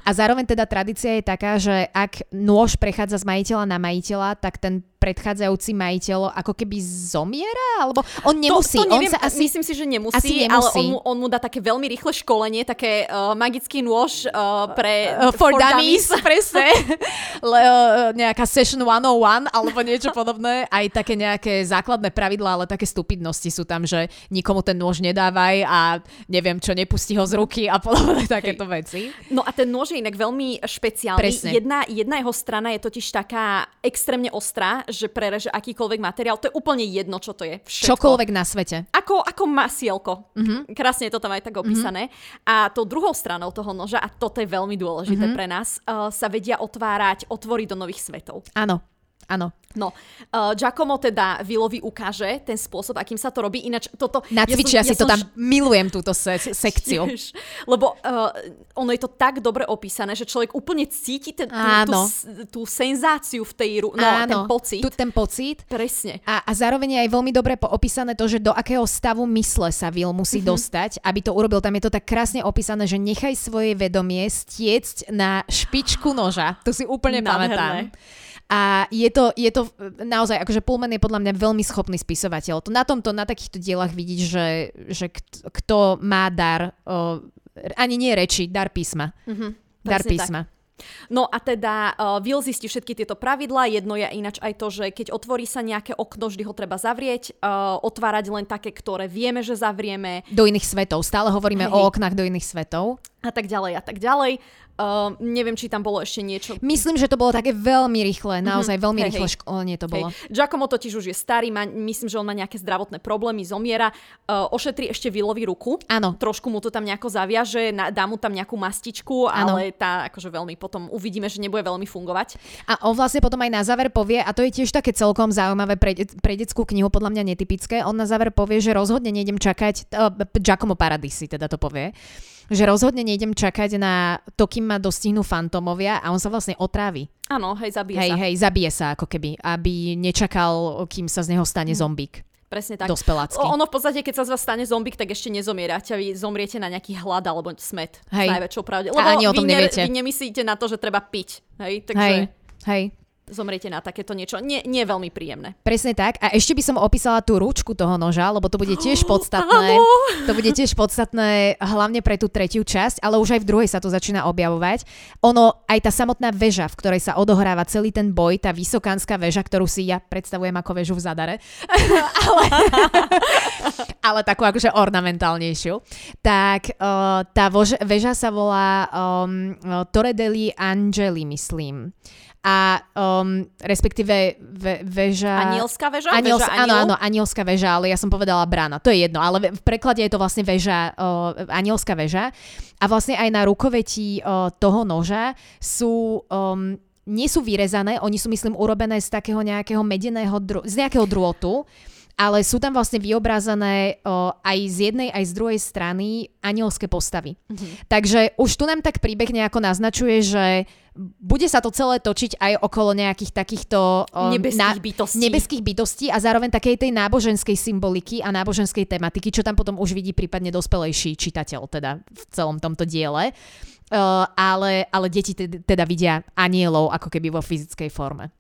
A zároveň teda tradícia je taká, že ak nôž prechádza z majiteľa na majiteľa, tak ten predchádzajúci majiteľ ako keby zomiera? Alebo on nemusí. To, to neviem, on sa asi, myslím si, že nemusí, asi nemusí. ale on mu, on mu dá také veľmi rýchle školenie, také uh, magický nôž uh, pre uh, for, for dummies. dummies, presne. Le, uh, nejaká session 101 alebo niečo podobné. Aj také nejaké základné pravidlá, ale také stupidnosti sú tam, že nikomu ten nôž nedávaj a neviem čo, nepustí ho z ruky a podobné takéto veci. No a ten nôž je inak veľmi špeciálny. Presne. Jedna, jedna jeho strana je totiž taká extrémne ostrá, že prereže akýkoľvek materiál. To je úplne jedno, čo to je. Všetko. Čokoľvek na svete. Ako, ako masielko. Mhm. Mm-hmm. Krásne je to tam aj tak opísané. Mm-hmm. A tou druhou stranou toho noža, a toto je veľmi dôležité mm-hmm. pre nás, uh, sa vedia otvárať otvory do nových svetov. Áno, áno. No, uh, Giacomo teda Willovi ukáže ten spôsob, akým sa to robí. Ináč toto... Nacvičia ja si to som tam, milujem túto se- sekciu. Tiež, lebo uh, ono je to tak dobre opísané, že človek úplne cíti ten, tú, tú, Áno. s- tú senzáciu v tej ru- no, Áno, ten pocit. Tu, ten pocit. Presne. A, a zároveň je aj veľmi dobre opísané to, že do akého stavu mysle sa Will musí Mhm. mm-hmm. dostať, aby to urobil. Tam je to tak krásne opísané, že nechaj svoje vedomie stiecť na špičku noža. To si úplne Nádherné. pamätám. A je to, je to naozaj, akože Pullman je podľa mňa veľmi schopný spisovateľ. To na tomto, na takýchto dielach vidíš, že, že kto, má dar, o, ani nie reči, dar písma. Mhm, dar presne tak. písma. No a teda uh, Will zistí všetky tieto pravidlá. Jedno je ináč aj to, že keď otvorí sa nejaké okno, vždy ho treba zavrieť. Uh, otvárať len také, ktoré vieme, že zavrieme Do iných svetov. Stále hovoríme Hej. o oknách do iných svetov. A tak ďalej a tak ďalej. Uh, neviem, či tam bolo ešte niečo Myslím, že to bolo také veľmi rýchle, naozaj veľmi Mhm. Hej, rýchle školenie to bolo. Hej. Giacomo totiž už je starý, má, myslím, že on má nejaké zdravotné problémy, zomiera, uh, ošetrí ešte Willovi ruku. Áno. Trošku mu to tam nejako zaviaže, na, dá mu tam nejakú mastičku, Áno. ale tá akože veľmi potom uvidíme, že nebude veľmi fungovať. A on vlastne potom aj na záver povie, a to je tiež také celkom zaujímavé pre, pre detskú knihu, podľa mňa netypické, on na záver povie, že rozhodne nejdem čakať, uh, Giacomo Paradisi teda to povie, že rozhodne nejdem čakať na to, kým ma dostihnú fantomovia a on sa vlastne otrávi. Áno, hej, zabije hej, sa. hej, zabije sa ako keby, aby nečakal, kým sa z neho stane zombík. Presne tak. Dospelácky. Ono v podstate, keď sa z vás stane zombík, tak ešte nezomierate. Vy zomriete na nejaký hlad alebo smet. Hej. S najväčšou pravde. A ani o tom vy, neviete. vy nemyslíte na to, že treba piť. Hej, takže Hej, hej. Zomriete na takéto niečo. Nie, nie veľmi príjemné. Presne tak. A ešte by som opísala tú ručku toho noža, lebo to bude tiež podstatné. áno. To bude tiež podstatné hlavne pre tú tretiu časť, ale už aj v druhej sa to začína objavovať. Ono, aj tá samotná väža, v ktorej sa odohráva celý ten boj, tá vysokánska väža, ktorú si ja predstavujem ako väžu v zadare, ale, ale takú akože ornamentálnejšiu, tak uh, tá vož, väža sa volá um, Torre degli Angeli, myslím. A um, respektíve ve, väža... Anielská väža? Aniels, väža áno, aniel? áno, anielská väža, ale ja som povedala brána. To je jedno, ale v preklade je to vlastne väža, uh, anielská väža. A vlastne aj na rukovetí uh, toho noža sú... Um, nie sú vyrezané, oni sú myslím urobené z takého nejakého medeného, dru- z nejakého drôtu, ale sú tam vlastne vyobrazené o, aj z jednej, aj z druhej strany anielské postavy. Mm-hmm. Takže už tu nám tak príbeh nejako naznačuje, že bude sa to celé točiť aj okolo nejakých takýchto o, Nebeských bytostí. nebeských bytostí a zároveň takej tej náboženskej symboliky a náboženskej tematiky, čo tam potom už vidí prípadne dospelejší čitateľ teda v celom tomto diele. Uh, ale, ale deti teda, teda vidia anielov ako keby vo fyzickej forme.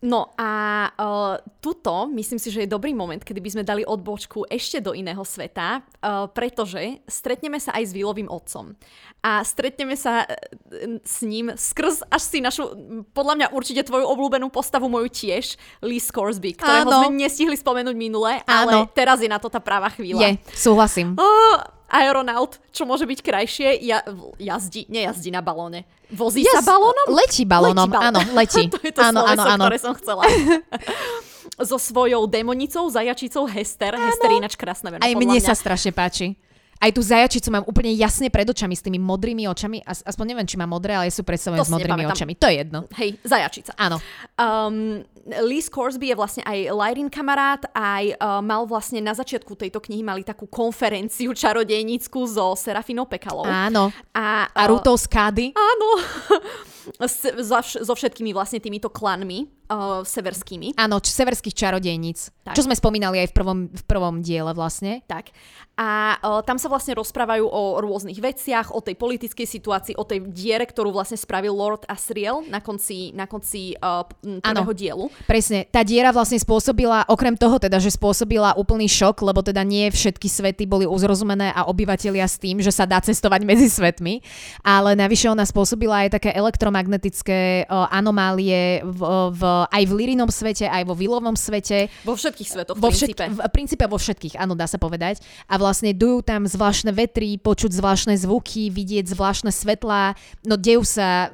No a uh, tuto myslím si, že je dobrý moment, kedy by sme dali odbočku ešte do iného sveta, uh, pretože stretneme sa aj s Willovým otcom. A stretneme sa uh, s ním skrz až si našu, podľa mňa určite tvoju obľúbenú postavu, moju tiež, Lee Scoresby, ktorého Áno. sme nestihli spomenúť minule, Áno. ale teraz je na to tá práva chvíľa. Je, súhlasím. Oh, aeronaut, čo môže byť krajšie, ja, jazdí, nejazdí na balóne. Vozí yes, sa balónom? Letí balónom, Letí balón. áno, letí. to je to áno, áno, sloveso, áno. ktoré som chcela. so svojou demonicou, zajačicou Hester. Áno. Hester je ináč krásne meno, Aj mne mňa. sa strašne páči. Aj tú zajačicu mám úplne jasne pred očami s tými modrými očami. As, aspoň neviem, či má modré, ale ja sú predstavujem s modrými nepamätám. očami. To je jedno. Hej, zajačica. Áno. Um, Lee Scoresby je vlastne aj Lyrin kamarát, aj uh, mal vlastne na začiatku tejto knihy mali takú konferenciu čarodejnícku so Serafinou Pekalou. Áno. A, A uh, Rutou z Kády. Áno. S, so, so všetkými vlastne týmito klanmi uh, severskými. Áno, č- severských čarodejníc. Tak. Čo sme spomínali aj v prvom, v prvom diele vlastne. Tak. A uh, tam sa vlastne rozprávajú o rôznych veciach, o tej politickej situácii, o tej diere, ktorú vlastne spravil Lord Asriel na konci, na konci uh, prvého dielu. Presne. Tá diera vlastne spôsobila, okrem toho teda, že spôsobila úplný šok, lebo teda nie všetky svety boli uzrozumené a obyvatelia s tým, že sa dá cestovať medzi svetmi, ale navyše ona spôsobila aj také elektromagnetické uh, anomálie v, v, aj v Lirinom svete, aj vo Vilovom svete. Vo všetkých svetoch v vo princípe. Všet, v princípe vo všetkých, áno, dá sa povedať. A vlastne dujú tam zvláštne vetry, počuť zvláštne zvuky, vidieť zvláštne svetlá, no dejú sa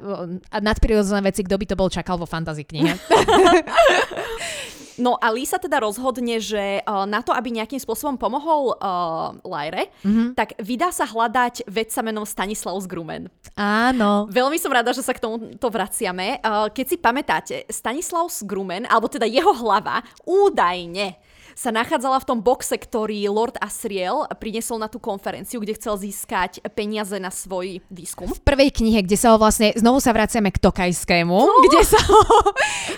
nadprirodzené veci, kto by to bol čakal vo fantasy knihe. No a Lee sa teda rozhodne, že uh, na to, aby nejakým spôsobom pomohol uh, Lyre, mm-hmm. tak vydá sa hľadať vedca menom Stanislaus Grumen. Áno. Veľmi som rada, že sa k tomu to vraciame. Uh, keď si pamätáte, Stanislaus Grumen, alebo teda jeho hlava, údajne sa nachádzala v tom boxe, ktorý Lord Asriel priniesol na tú konferenciu, kde chcel získať peniaze na svoj výskum. V prvej knihe, kde sa ho vlastne, znovu sa vraciame k Tokajskému, no. kde, sa ho,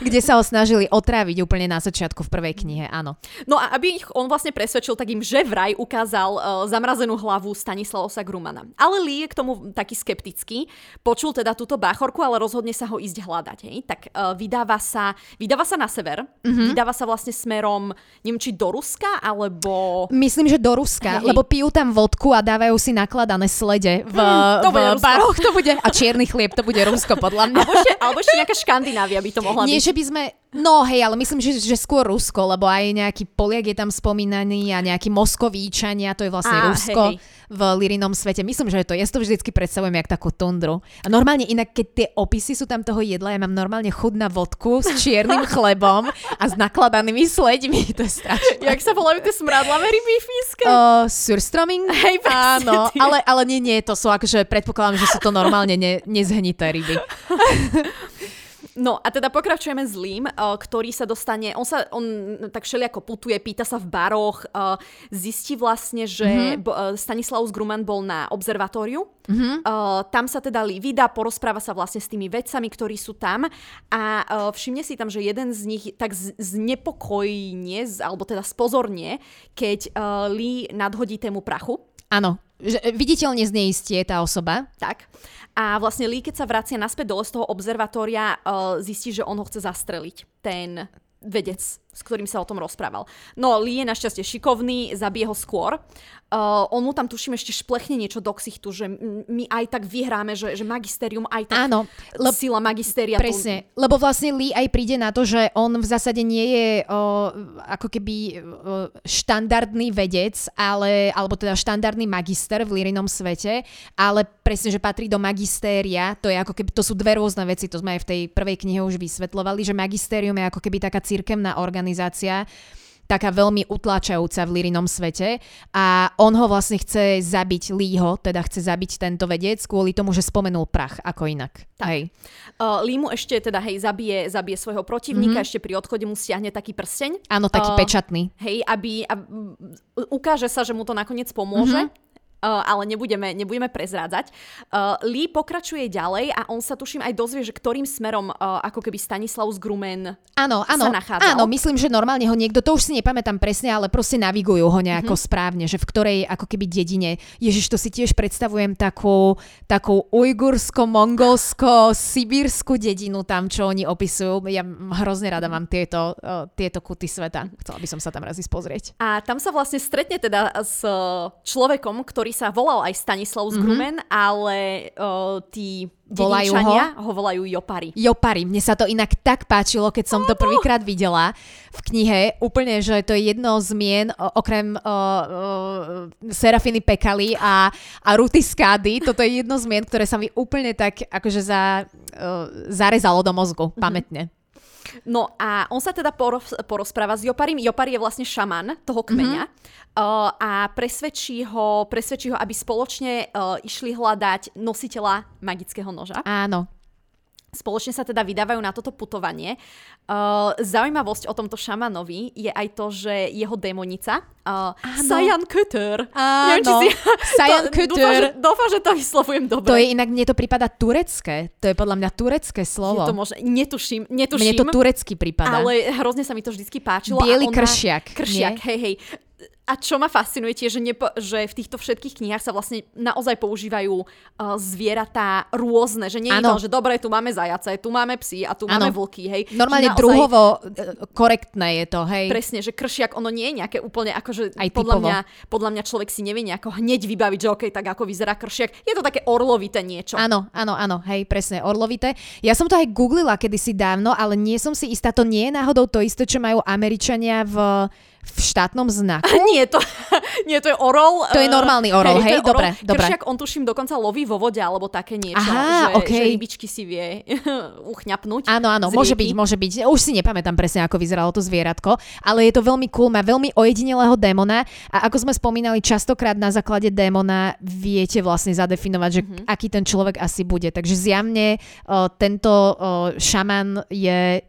kde sa ho snažili otráviť úplne na začiatku v prvej knihe, áno. No a aby ich on vlastne presvedčil, tak im že vraj ukázal uh, zamrazenú hlavu Stanislavosa Grumana. Ale Lee je k tomu taký skeptický, počul teda túto báchorku, ale rozhodne sa ho ísť hľadať. Hej? Tak uh, vydáva, sa, vydáva sa na sever, mm-hmm. vydáva sa vlastne smerom, neviem, či či do Ruska, alebo... Myslím, že do Ruska, hej, lebo pijú tam vodku a dávajú si nakladané slede v, hmm, to v baroch. To bude, a čierny chlieb, to bude Rusko, podľa mňa. Alebo ešte, alebo ešte nejaká Škandinávia by to mohla Nie, byť. že by sme... No hej, ale myslím, že, že skôr Rusko, lebo aj nejaký Poliak je tam spomínaný a nejaký Moskovíčania, to je vlastne a, Rusko hej, hej. v Lirinom svete. Myslím, že je to. Ja si to vždycky predstavujem jak takú tundru. A normálne inak, keď tie opisy sú tam toho jedla, ja mám normálne chud na vodku s čiernym chlebom a s nakladanými sledmi. To je strašné. Jak sa volajú tie smradlavé ryby físke? Uh, surstroming? Hej, Áno, ale, ale nie, nie, to sú akože, predpokladám, že sú to normálne ne, nezhnité ryby. No a teda pokračujeme s Lím, uh, ktorý sa dostane, on sa, on tak všelijako putuje, pýta sa v baroch, uh, zistí vlastne, že mm-hmm. Stanislaus Gruman bol na observatóriu, mm-hmm. tam sa teda Lee vydá, porozpráva sa vlastne s tými vedcami, ktorí sú tam a všimne si tam, že jeden z nich tak znepokojne, alebo teda spozornie, keď Lee nadhodí tému prachu. Áno, viditeľne zneistie tá osoba. Tak. A vlastne Lee, keď sa vracia naspäť dole z toho observatória, uh, zistí, že on ho chce zastreliť. Ten vedec, s ktorým sa o tom rozprával. No, Lee je našťastie šikovný, zabije ho skôr. Uh, on mu tam tuším ešte šplechne niečo do ksichtu, že my aj tak vyhráme, že, že magisterium aj tak Áno, le- sila magistéria. Presne, tu... lebo vlastne Lee aj príde na to, že on v zásade nie je uh, ako keby uh, štandardný vedec, ale, alebo teda štandardný magister v Lirinom svete, ale presne, že patrí do magistéria, to je ako keby, to sú dve rôzne veci, to sme aj v tej prvej knihe už vysvetlovali, že magistérium je ako keby taká cirkevná organizácia, taká veľmi utláčajúca v Lirinom svete a on ho vlastne chce zabiť Lího, teda chce zabiť tento vedec kvôli tomu, že spomenul prach ako inak. Tak. Hej. Uh, Lee mu ešte teda hej zabije, zabije svojho protivníka, mm-hmm. ešte pri odchode mu stiahne taký prsteň. Áno, taký uh, pečatný. Hej, aby, aby ukáže sa, že mu to nakoniec pomôže. Mm-hmm Uh, ale nebudeme, nebudeme prezrádzať. Uh, Lee pokračuje ďalej a on sa tuším aj dozvie, že ktorým smerom uh, ako keby Stanislaus Grumen áno, áno, sa nachádzal. Áno, myslím, že normálne ho niekto, to už si nepamätám presne, ale proste navigujú ho nejako mm-hmm. správne, že v ktorej ako keby dedine. Ježiš, to si tiež predstavujem takú, takú ujgursko-mongolsko-sibírskú dedinu tam, čo oni opisujú. Ja hrozne rada mám tieto, uh, tieto kuty sveta. Chcela by som sa tam raz ísť pozrieť. A tam sa vlastne stretne teda s človekom, ktorý ktorý sa volal aj Stanislaus mm-hmm. Grumen, ale uh, tí volajú ho? ho volajú Jopari. Jopari. Mne sa to inak tak páčilo, keď som to prvýkrát videla v knihe. Úplne, že to je jedno zmien okrem uh, uh, Serafiny Pekali a, a Ruty Skády. Toto je jedno zmien, ktoré sa mi úplne tak akože za, uh, zarezalo do mozgu, mm-hmm. No a on sa teda poroz, porozpráva s Joparim. Jopari je vlastne šaman toho kmeňa mm-hmm. uh, a presvedčí ho, presvedčí ho, aby spoločne uh, išli hľadať nositeľa magického noža. Áno. Spoločne sa teda vydávajú na toto putovanie. Uh, zaujímavosť o tomto šamanovi je aj to, že jeho démonica, uh, Sajan Kutter. Áno, si... Sajan Kutter. Dúfam, dúfam, že to vyslovujem dobre. To je inak, mne to prípada turecké. To je podľa mňa turecké slovo. Je to možné, netuším, netuším. Mne to turecky prípada. Ale hrozne sa mi to vždycky páčilo. Bielý ona... kršiak. Kršiak, nie? hej, hej a čo ma fascinuje tiež, že, nepo, že v týchto všetkých knihách sa vlastne naozaj používajú uh, zvieratá rôzne, že nie je to, že dobre, tu máme zajace, tu máme psy a tu ano. máme vlky, hej. Normálne naozaj, druhovo e, korektné je to, hej. Presne, že kršiak, ono nie je nejaké úplne, akože Aj podľa mňa, podľa mňa človek si nevie nejako hneď vybaviť, že okay, tak ako vyzerá kršiak. Je to také orlovité niečo. Áno, áno, áno, hej, presne, orlovité. Ja som to aj googlila kedysi dávno, ale nie som si istá, to nie je náhodou to isté, čo majú Američania v v štátnom znaku? Nie, to, nie, to je orol. To je eh, normálny orol, hej? hej? Dobre, orol. dobre. Kršiak, on tuším dokonca loví vo vode, alebo také niečo. Aha, že, okay. že rybičky si vie uchňapnúť. Áno, áno, môže byť, môže byť. Už si nepamätám presne, ako vyzeralo to zvieratko, ale je to veľmi cool, má veľmi ojedinelého démona a ako sme spomínali, častokrát na základe démona viete vlastne zadefinovať, že mm-hmm. aký ten človek asi bude. Takže zjavne uh, tento uh, šaman je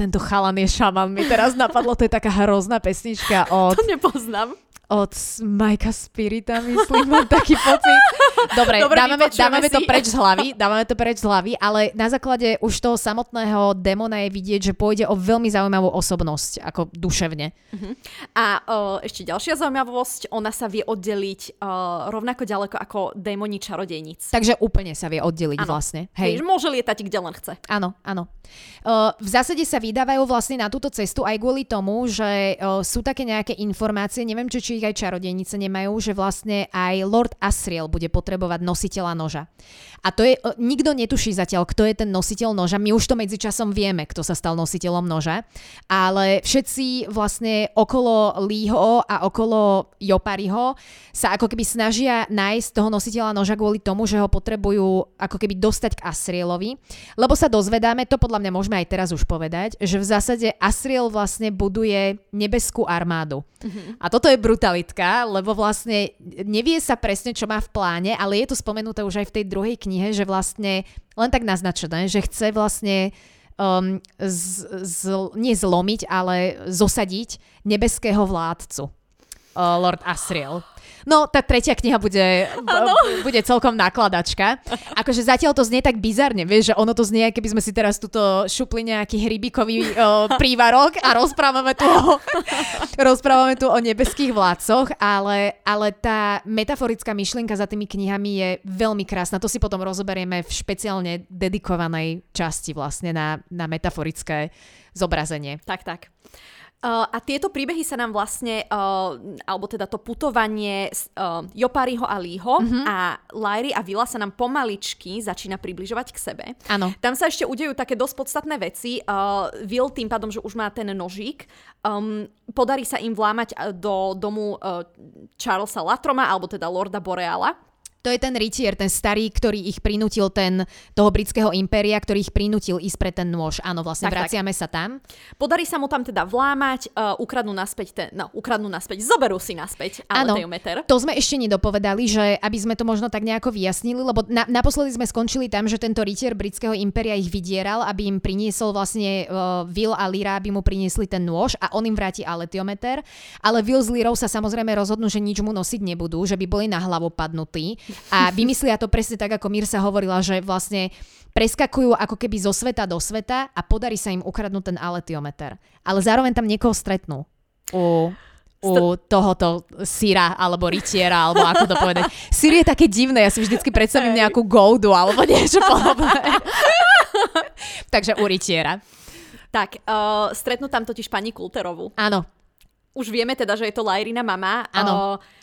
tento chalan je šaman, mi teraz napadlo, to je taká hrozná pesnička od... To nepoznám od Majka Spirita, myslím, mám taký pocit. Dobre, Dobre dávame, dávame to preč z hlavy, dávame to preč z hlavy, ale na základe už toho samotného demona je vidieť, že pôjde o veľmi zaujímavú osobnosť, ako duševne. Uh-huh. A uh, ešte ďalšia zaujímavosť, ona sa vie oddeliť uh, rovnako ďaleko ako démoni čarodejníc. Takže úplne sa vie oddeliť ano. vlastne. Hej. Hej, môže lietať kde len chce. Áno, áno. Uh, v zásade sa vydávajú vlastne na túto cestu aj kvôli tomu, že uh, sú také nejaké informácie, neviem, či, či ich aj čarodejnice nemajú, že vlastne aj Lord Asriel bude potrebovať nositeľa noža. A to je, nikto netuší zatiaľ, kto je ten nositeľ noža. My už to medzičasom vieme, kto sa stal nositeľom noža, ale všetci vlastne okolo Lího a okolo Jopariho sa ako keby snažia nájsť toho nositeľa noža kvôli tomu, že ho potrebujú ako keby dostať k Asrielovi, lebo sa dozvedáme, to podľa mňa môžeme aj teraz už povedať, že v zásade Asriel vlastne buduje nebeskú armádu. Mm-hmm. A toto je brutálne brutalitka, lebo vlastne nevie sa presne, čo má v pláne, ale je to spomenuté už aj v tej druhej knihe, že vlastne len tak naznačené, že chce vlastne um, z, z, nie zlomiť, ale zosadiť nebeského vládcu. Uh, Lord Asriel. No, tá tretia kniha bude, b- bude celkom nakladačka. Akože zatiaľ to znie tak bizarne, vieš, že ono to znie, keby sme si teraz tuto šupli nejaký hrybikový o, prívarok a rozprávame tu o, rozprávame tu o nebeských vládcoch, ale, ale tá metaforická myšlienka za tými knihami je veľmi krásna. To si potom rozoberieme v špeciálne dedikovanej časti vlastne na, na metaforické zobrazenie. Tak, tak. Uh, a tieto príbehy sa nám vlastne, uh, alebo teda to putovanie uh, Jopariho a Lího mm-hmm. a Lairy a Vila sa nám pomaličky začína približovať k sebe. Áno. Tam sa ešte udejú také dosť podstatné veci. Will tým pádom, že už má ten nožík, um, podarí sa im vlámať do domu Charlesa Latroma, alebo teda Lorda Boreala to je ten rytier, ten starý, ktorý ich prinútil, ten, toho britského impéria, ktorý ich prinútil ísť pre ten nôž. Áno, vlastne tak, vraciame tak. sa tam. Podarí sa mu tam teda vlámať, uh, ukradnú naspäť, ten, no, ukradnú naspäť, zoberú si naspäť Áno, to sme ešte nedopovedali, že aby sme to možno tak nejako vyjasnili, lebo na, naposledy sme skončili tam, že tento rytier britského impéria ich vydieral, aby im priniesol vlastne uh, Will a Lyra, aby mu priniesli ten nôž a on im vráti aletiometer. Ale Will s Lyrou sa samozrejme rozhodnú, že nič mu nosiť nebudú, že by boli na hlavu padnutí a vymyslia to presne tak, ako Mirsa hovorila, že vlastne preskakujú ako keby zo sveta do sveta a podarí sa im ukradnúť ten aletiometer. Ale zároveň tam niekoho stretnú. U, u tohoto syra alebo rytiera, alebo ako to povedať. Syr je také divné, ja si vždycky predstavím nejakú goldu alebo niečo podobné. Takže u rytiera. Tak, uh, stretnú tam totiž pani Kulterovu. Áno. Už vieme teda, že je to Lajrina mama. Áno. Uh,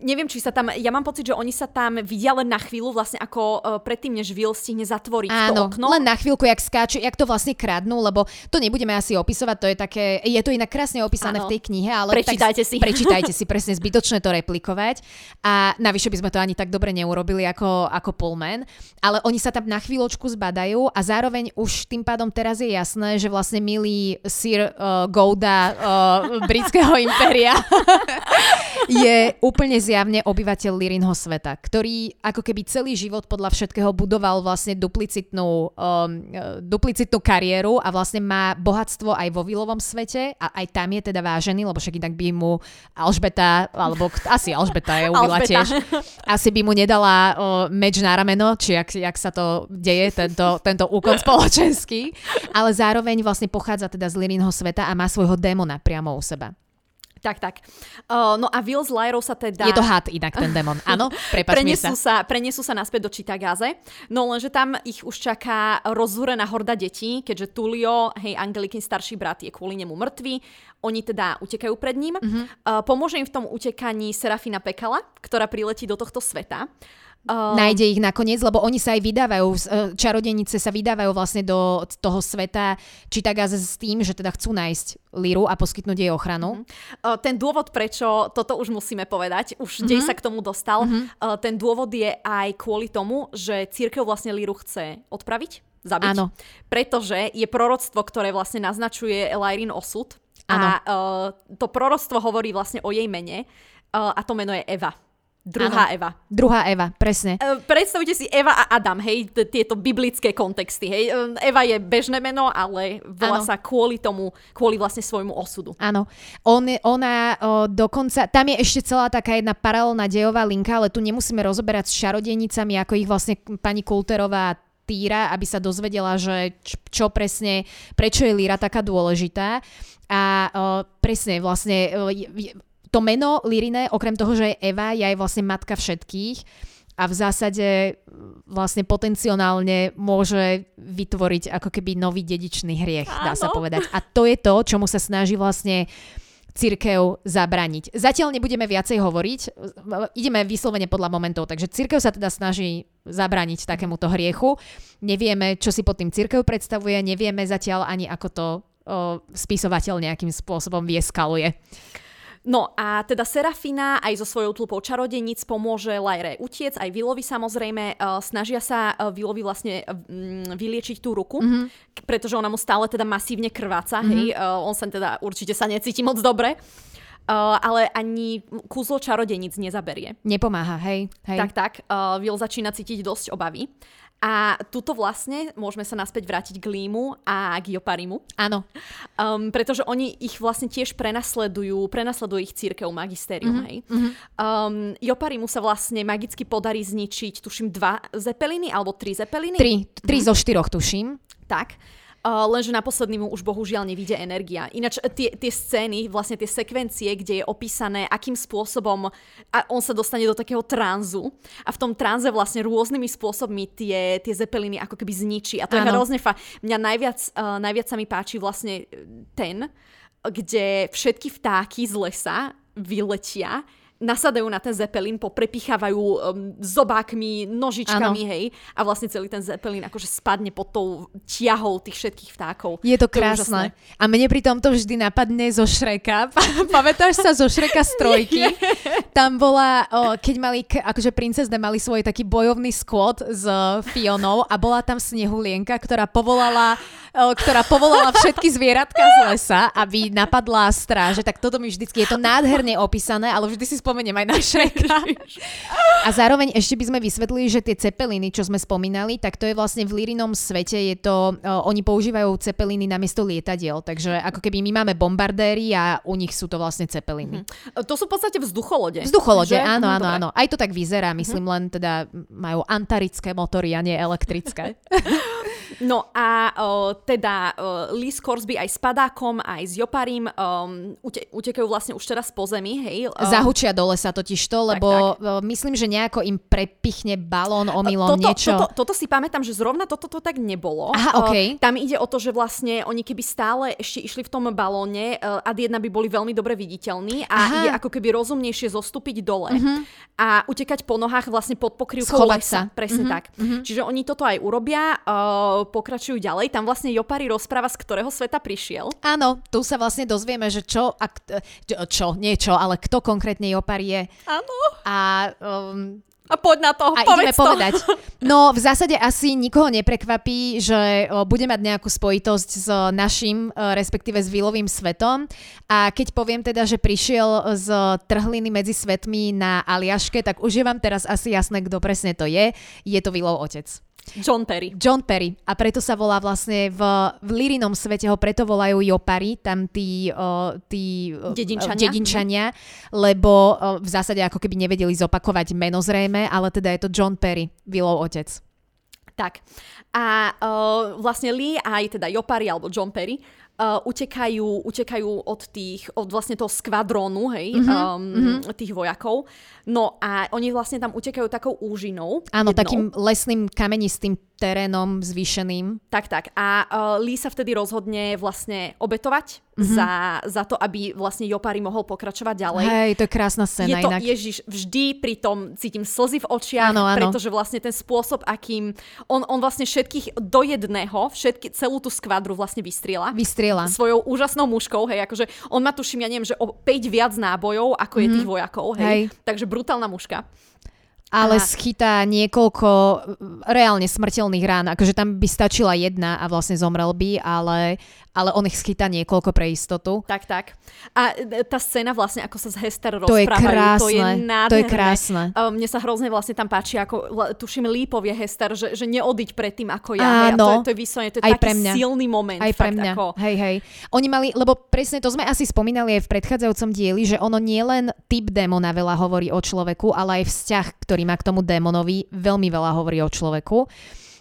neviem, či sa tam, ja mám pocit, že oni sa tam vidia len na chvíľu, vlastne ako uh, predtým, než Will stihne zatvoriť Áno, to okno. len na chvíľku, jak skáču, jak to vlastne kradnú, lebo to nebudeme asi opisovať, to je také, je to inak krásne opísané Áno. v tej knihe, ale prečítajte tak, si. Prečítajte si, presne zbytočné to replikovať a navyše by sme to ani tak dobre neurobili ako, ako Pullman, ale oni sa tam na chvíľočku zbadajú a zároveň už tým pádom teraz je jasné, že vlastne milý Sir uh, Gouda uh, britského impéria je úplne je zjavne obyvateľ Lirinho sveta, ktorý ako keby celý život podľa všetkého budoval vlastne duplicitnú, um, duplicitnú kariéru a vlastne má bohatstvo aj vo Vilovom svete a aj tam je teda vážený, lebo však inak by mu Alžbeta, alebo asi Alžbeta je ubila tiež, asi by mu nedala uh, meč na rameno, či jak, jak sa to deje, tento, tento úkon spoločenský, ale zároveň vlastne pochádza teda z Lirinho sveta a má svojho démona priamo u seba. Tak, tak. Uh, no a Will s Lyrou sa teda... Je to had inak ten demon, áno? Prepač prenesú sa. sa. Prenesú sa naspäť do Čitagáze, no lenže tam ich už čaká rozúrená horda detí, keďže Tulio, hej, Angelikin starší brat je kvôli nemu mŕtvý, oni teda utekajú pred ním. Uh-huh. Uh, pomôže im v tom utekaní Serafina Pekala, ktorá priletí do tohto sveta. Uh, nájde ich nakoniec, lebo oni sa aj vydávajú, e, čarodenice sa vydávajú vlastne do toho sveta Čitagáze s tým, že teda chcú nájsť Liru a poskytnúť jej ochranu. Uh, ten dôvod, prečo toto už musíme povedať, už uh-huh. dej sa k tomu dostal, uh-huh. uh, ten dôvod je aj kvôli tomu, že církev vlastne Liru chce odpraviť, zabiť. Áno. Pretože je proroctvo, ktoré vlastne naznačuje Elairin osud. Áno. A uh, to proroctvo hovorí vlastne o jej mene uh, a to meno je Eva. Druhá ano, Eva. Druhá Eva, presne. Uh, predstavte si Eva a Adam, hej, t- tieto biblické kontexty, hej. Uh, Eva je bežné meno, ale volá ano. sa kvôli tomu, kvôli vlastne svojmu osudu. Áno. On, ona uh, dokonca, tam je ešte celá taká jedna paralelná dejová linka, ale tu nemusíme rozoberať s čarodenicami, ako ich vlastne pani Kulterová Týra, aby sa dozvedela, že čo presne, prečo je Líra taká dôležitá. A uh, presne vlastne uh, to meno Lirine, okrem toho, že je Eva, je aj vlastne matka všetkých a v zásade vlastne potenciálne môže vytvoriť ako keby nový dedičný hriech, Áno. dá sa povedať. A to je to, čomu sa snaží vlastne církev zabraniť. Zatiaľ nebudeme viacej hovoriť, ideme vyslovene podľa momentov, takže církev sa teda snaží zabraniť takémuto hriechu. Nevieme, čo si pod tým církev predstavuje, nevieme zatiaľ ani ako to o, spisovateľ nejakým spôsobom vieskaluje. No a teda Serafina aj so svojou tlupou čarodenic pomôže Lajre utiec, aj Vilovi samozrejme. Uh, snažia sa uh, Vilovi vlastne um, vyliečiť tú ruku, mm-hmm. pretože ona mu stále teda masívne krváca, mm-hmm. hej. Uh, on sa teda určite sa necíti moc dobre. Uh, ale ani kúzlo čarodenic nezaberie. Nepomáha, hej. hej. Tak, tak. Uh, Will začína cítiť dosť obavy. A tuto vlastne môžeme sa naspäť vrátiť k Límu a k Joparimu. Áno. Um, pretože oni ich vlastne tiež prenasledujú, prenasleduje ich církev magistérium, mm-hmm. hej. Mm-hmm. Um, Joparimu sa vlastne magicky podarí zničiť, tuším, dva zepeliny alebo tri zepeliny? Tri, tri mm-hmm. zo štyroch, tuším. Tak. Uh, lenže na posledný mu už bohužiaľ nevíde energia. Ináč tie, tie scény, vlastne tie sekvencie, kde je opísané, akým spôsobom a on sa dostane do takého tranzu a v tom tranze vlastne rôznymi spôsobmi tie, tie zepeliny ako keby zničí. A to ano. je hrozne fa. Mňa najviac, uh, najviac sa mi páči vlastne ten, kde všetky vtáky z lesa vyletia nasadajú na ten zepelín, poprepichávajú um, zobákmi, nožičkami, ano. hej, a vlastne celý ten zepelín akože spadne pod tou tiahou tých všetkých vtákov. Je to krásne. To a mne pri tomto vždy napadne zo Šreka. Pamätáš sa zo Šreka z trojky? Tam bola, o, keď mali, akože princezne mali svoj taký bojovný skôd s Fionou a bola tam snehulienka, ktorá povolala ktorá povolala všetky zvieratka z lesa, aby napadla stráže, tak toto mi vždycky, je to nádherne opísané, ale vždy si spomeniem aj na Šreka. A zároveň ešte by sme vysvetlili, že tie cepeliny, čo sme spomínali, tak to je vlastne v Lirinom svete, je to, uh, oni používajú cepeliny namiesto lietadiel, takže ako keby my máme bombardéry a u nich sú to vlastne cepeliny. Mm-hmm. To sú v podstate vzducholode. Vzducholode, že? áno, áno, áno. Aj to tak vyzerá, myslím, mm-hmm. len teda majú antarické motory a nie elektrické. No a uh, teda uh, Lee Scoresby aj s padákom, aj s Joparim um, ute- utekajú vlastne už teraz po zemi, hej. Uh, Zahučia dole sa totiž to, lebo tak, tak. Myslím, že nejako im prepichne balón omylom toto, niečo. Toto, toto si pamätám, že zrovna toto to tak nebolo. Aha, okay. uh, tam ide o to, že vlastne oni keby stále ešte išli v tom balóne, uh, ad jedna by boli veľmi dobre viditeľní a Aha. ide ako keby rozumnejšie zostúpiť dole uh-huh. a utekať po nohách vlastne pod pokrývkou lesa. Sa. Presne uh-huh. tak. Uh-huh. Čiže oni toto aj urobia. Uh, pokračujú ďalej. Tam vlastne Jopari rozpráva, z ktorého sveta prišiel. Áno, tu sa vlastne dozvieme, že čo, a, čo, nie čo, ale kto konkrétne Jopari je. Áno. A um, A poď na to, A ideme to. povedať. No, v zásade asi nikoho neprekvapí, že bude mať nejakú spojitosť s našim, e, respektíve s Vilovým svetom. A keď poviem teda, že prišiel z trhliny medzi svetmi na Aliaške, tak už je vám teraz asi jasné, kto presne to je. Je to Vilov otec. John Perry. John Perry. A preto sa volá vlastne v, v Lirinom svete ho preto volajú Jopari, tam tí, uh, tí uh, Dedinčania. dedinčania, lebo uh, v zásade ako keby nevedeli zopakovať meno zrejme, ale teda je to John Perry, Willov otec. Tak. A uh, vlastne Lee aj teda Jopari alebo John Perry uh, utekajú, utekajú od tých, od vlastne toho skvadrónu, hej, Mhm, mm-hmm, um, mm-hmm. tých vojakov. No a oni vlastne tam utekajú takou úžinou. Áno, jednou. takým lesným kamenistým terénom zvýšeným. Tak, tak. A uh, Lee sa vtedy rozhodne vlastne obetovať Mhm. mm-hmm. za, za to, aby vlastne Jopari mohol pokračovať ďalej. Hej, to je krásna Je scéna to, inak. Ježiš, vždy pri tom cítim slzy v očiach, Áno, áno. pretože vlastne ten spôsob, akým on, on vlastne všetkých do jedného, všetky, celú tú skvadru vlastne vystriela. Vystriela. Svojou úžasnou muškou, hej, akože on má tuším, ja neviem, že o 5 viac nábojov, ako je tých vojakov, hej. Mhm. Hej. Takže brutálna muška. Ale A- schytá niekoľko mm, reálne smrteľných rán. Akože tam by stačila jedna a vlastne zomrel by, ale, ale on ich schytá niekoľko pre istotu. Tak, tak. A e, tá scéna vlastne, ako sa z Hester To je krásne. to je nádherné. To je krásne. Mne sa hrozne vlastne tam páči, ako tuším Lee povie Hester, že, že neodiť pred tým ako ja. Hej, a to, Áno. je, to je vyslovene, to je Aj taký pre mňa. silný moment. Aj fakt, pre mňa. Ako, Hej, hej. Oni mali, lebo presne to sme asi spomínali aj v predchádzajúcom dieli, že ono nie len typ démona veľa hovorí o človeku, ale aj vzťah, ktorý má k tomu démonovi, veľmi veľa hovorí o človeku.